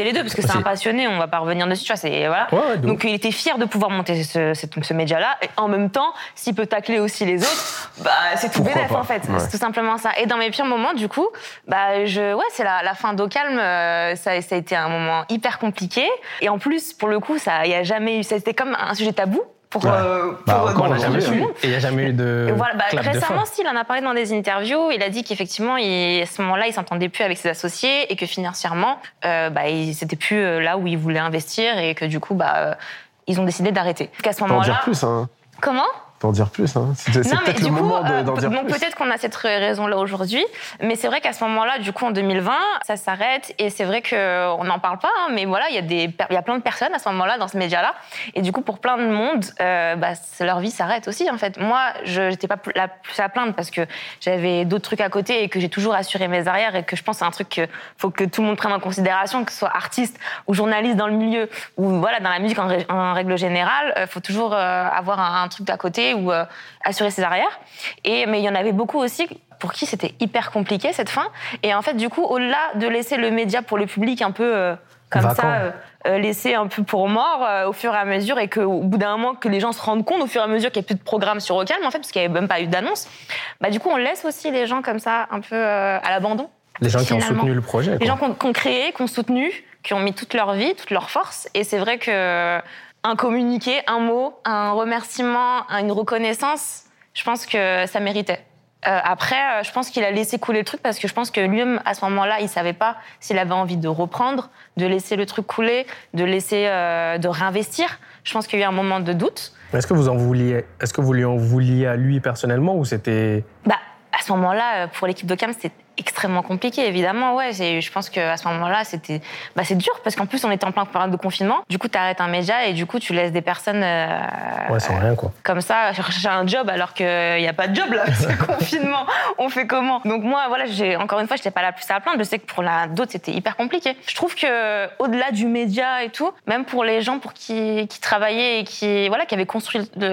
les parce que c'est un passionné. On va pas revenir dessus. Tu vois, c'est voilà. Ouais, ouais, de Donc il était fier de pouvoir monter ce, ce- ce média-là. Et en même temps, s'il peut tacler aussi les autres, bah c'est tout bénef en fait. Ouais. C'est tout simplement ça. Et dans mes pires moments, du coup, bah je ouais c'est la, la fin d'eau calme. euh, ça, ça a été un moment hyper compliqué. Et en plus, pour le coup, ça y a jamais eu. C'était comme un sujet tabou. Pour, euh, Bah, pour, encore pour on n'a jamais et il n'y a jamais eu de voilà, bah, récemment, s'il en a parlé dans des interviews, il a dit qu'effectivement, il- à ce moment-là, il s'entendait plus avec ses associés et que financièrement, euh, bah, il- c'était plus euh, là où il voulait investir et que du coup, bah, euh, ils ont décidé d'arrêter. Qu'à ce moment-là, dire plus, hein. comment? D'en dire plus. Hein. C'est peut-être le coup, moment de- euh, d'en dire donc plus. peut-être qu'on a cette raison-là aujourd'hui, mais c'est vrai qu'à ce moment-là, du coup, en 2020, ça s'arrête et c'est vrai qu'on n'en parle pas, hein, mais voilà, il y a des, y a plein de personnes à ce moment-là dans ce média-là, et du coup, pour plein de monde, euh, bah, leur vie s'arrête aussi, en fait. Moi, je n'étais pas la plus à plaindre parce que j'avais d'autres trucs à côté et que j'ai toujours assuré mes arrières et que je pense que c'est un truc qu'il faut que tout le monde prenne en considération, que ce soit artiste ou journaliste dans le milieu ou voilà dans la musique en, règle générale, il faut toujours euh, avoir un, un truc d'à côté ou euh, assurer ses arrières. Et mais il y en avait beaucoup aussi pour qui c'était hyper compliqué cette fin. Et en fait, du coup, au-delà de laisser le média pour le public un peu euh, comme Vacant. ça, euh, euh, laissé un peu pour mort euh, au fur et à mesure et qu'au bout d'un moment que les gens se rendent compte au fur et à mesure qu'il n'y a plus de programme sur Ocalm en fait parce qu'il n'y avait même pas eu d'annonce bah du coup on laisse aussi les gens comme ça un peu à l'abandon Les gens qui ont soutenu le projet. les quoi. gens qui ont, qui ont créé, qui ont soutenu, qui ont mis toute leur vie, toute leur force. Et c'est vrai que un communiqué, un mot, un remerciement, une reconnaissance, je pense que ça méritait. Euh, après, euh, je pense qu'il a laissé couler le truc parce que je pense que lui-même, à ce moment-là, il savait pas s'il avait envie de reprendre, de laisser le truc couler, de laisser, euh, de réinvestir. Je pense qu'il y a eu un moment de doute. Est-ce que vous en vouliez Est-ce que vous lui en vouliez à lui personnellement ou c'était Bah, à ce moment-là, pour l'équipe de Cam, c'était extrêmement compliqué, évidemment. Ouais, je pense qu'à ce moment-là, c'était, bah, c'est dur parce qu'en plus, on était en plein période de confinement. Du coup, tu arrêtes un média et du coup, tu laisses des personnes euh, ouais sans rien quoi comme ça [LAUGHS] chercher un job alors qu'il n'y a pas de job là, c'est [LAUGHS] confinement. On fait comment? Donc moi, voilà, j'ai encore une fois, je n'étais pas la plus à plaindre. Je sais que pour la d'autres, c'était hyper compliqué. Je trouve que au-delà du média et tout, même pour les gens pour qui, qui travaillaient et qui voilà, qui avaient construit le,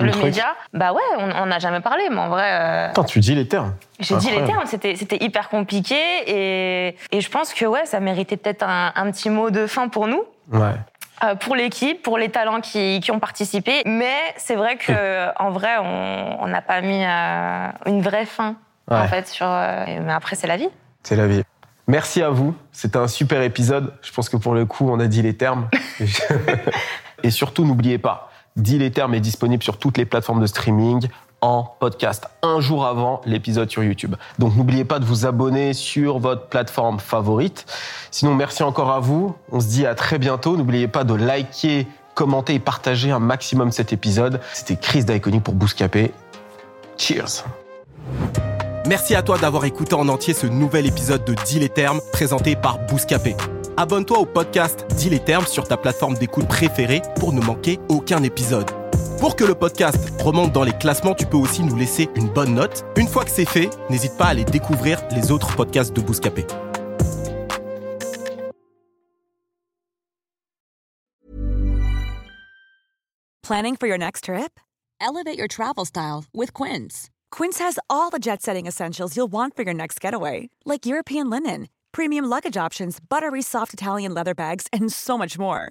Le le truc. média, bah ouais, on n'a jamais parlé. Mais en vrai. euh, Attends, tu dis les termes. j'ai dit les termes, c'était, c'était hyper compliqué et, et je pense que ouais, ça méritait peut-être un, un petit mot de fin pour nous, Ouais. euh, pour l'équipe, pour les talents qui, qui ont participé. Mais c'est vrai que en vrai, on n'a pas mis euh, une vraie fin en fait sur. euh, mais après, c'est la vie. C'est la vie. Merci à vous. C'était un super épisode. Je pense que pour le coup, on a dit les termes. [LAUGHS] Et surtout, n'oubliez pas, Dit les termes est disponible sur toutes les plateformes de streaming en podcast un jour avant l'épisode sur YouTube. Donc n'oubliez pas de vous abonner sur votre plateforme favorite. Sinon, merci encore à vous. On se dit à très bientôt. N'oubliez pas de liker, commenter et partager un maximum cet épisode. C'était Chris Daikoni pour Bouscapé. Cheers. Merci à toi d'avoir écouté en entier ce nouvel épisode de Deal les termes présenté par Bouscapé. Abonne-toi au podcast Deal les termes sur ta plateforme d'écoute préférée pour ne manquer aucun épisode. Pour que le podcast remonte dans les classements, tu peux aussi nous laisser une bonne note. Une fois que c'est fait, n'hésite pas à aller découvrir les autres podcasts de Bouscapé. Planning for your next trip? Elevate your travel style with Quince. Quince has all the jet setting essentials you'll want for your next getaway, like European linen, premium luggage options, buttery soft Italian leather bags, and so much more.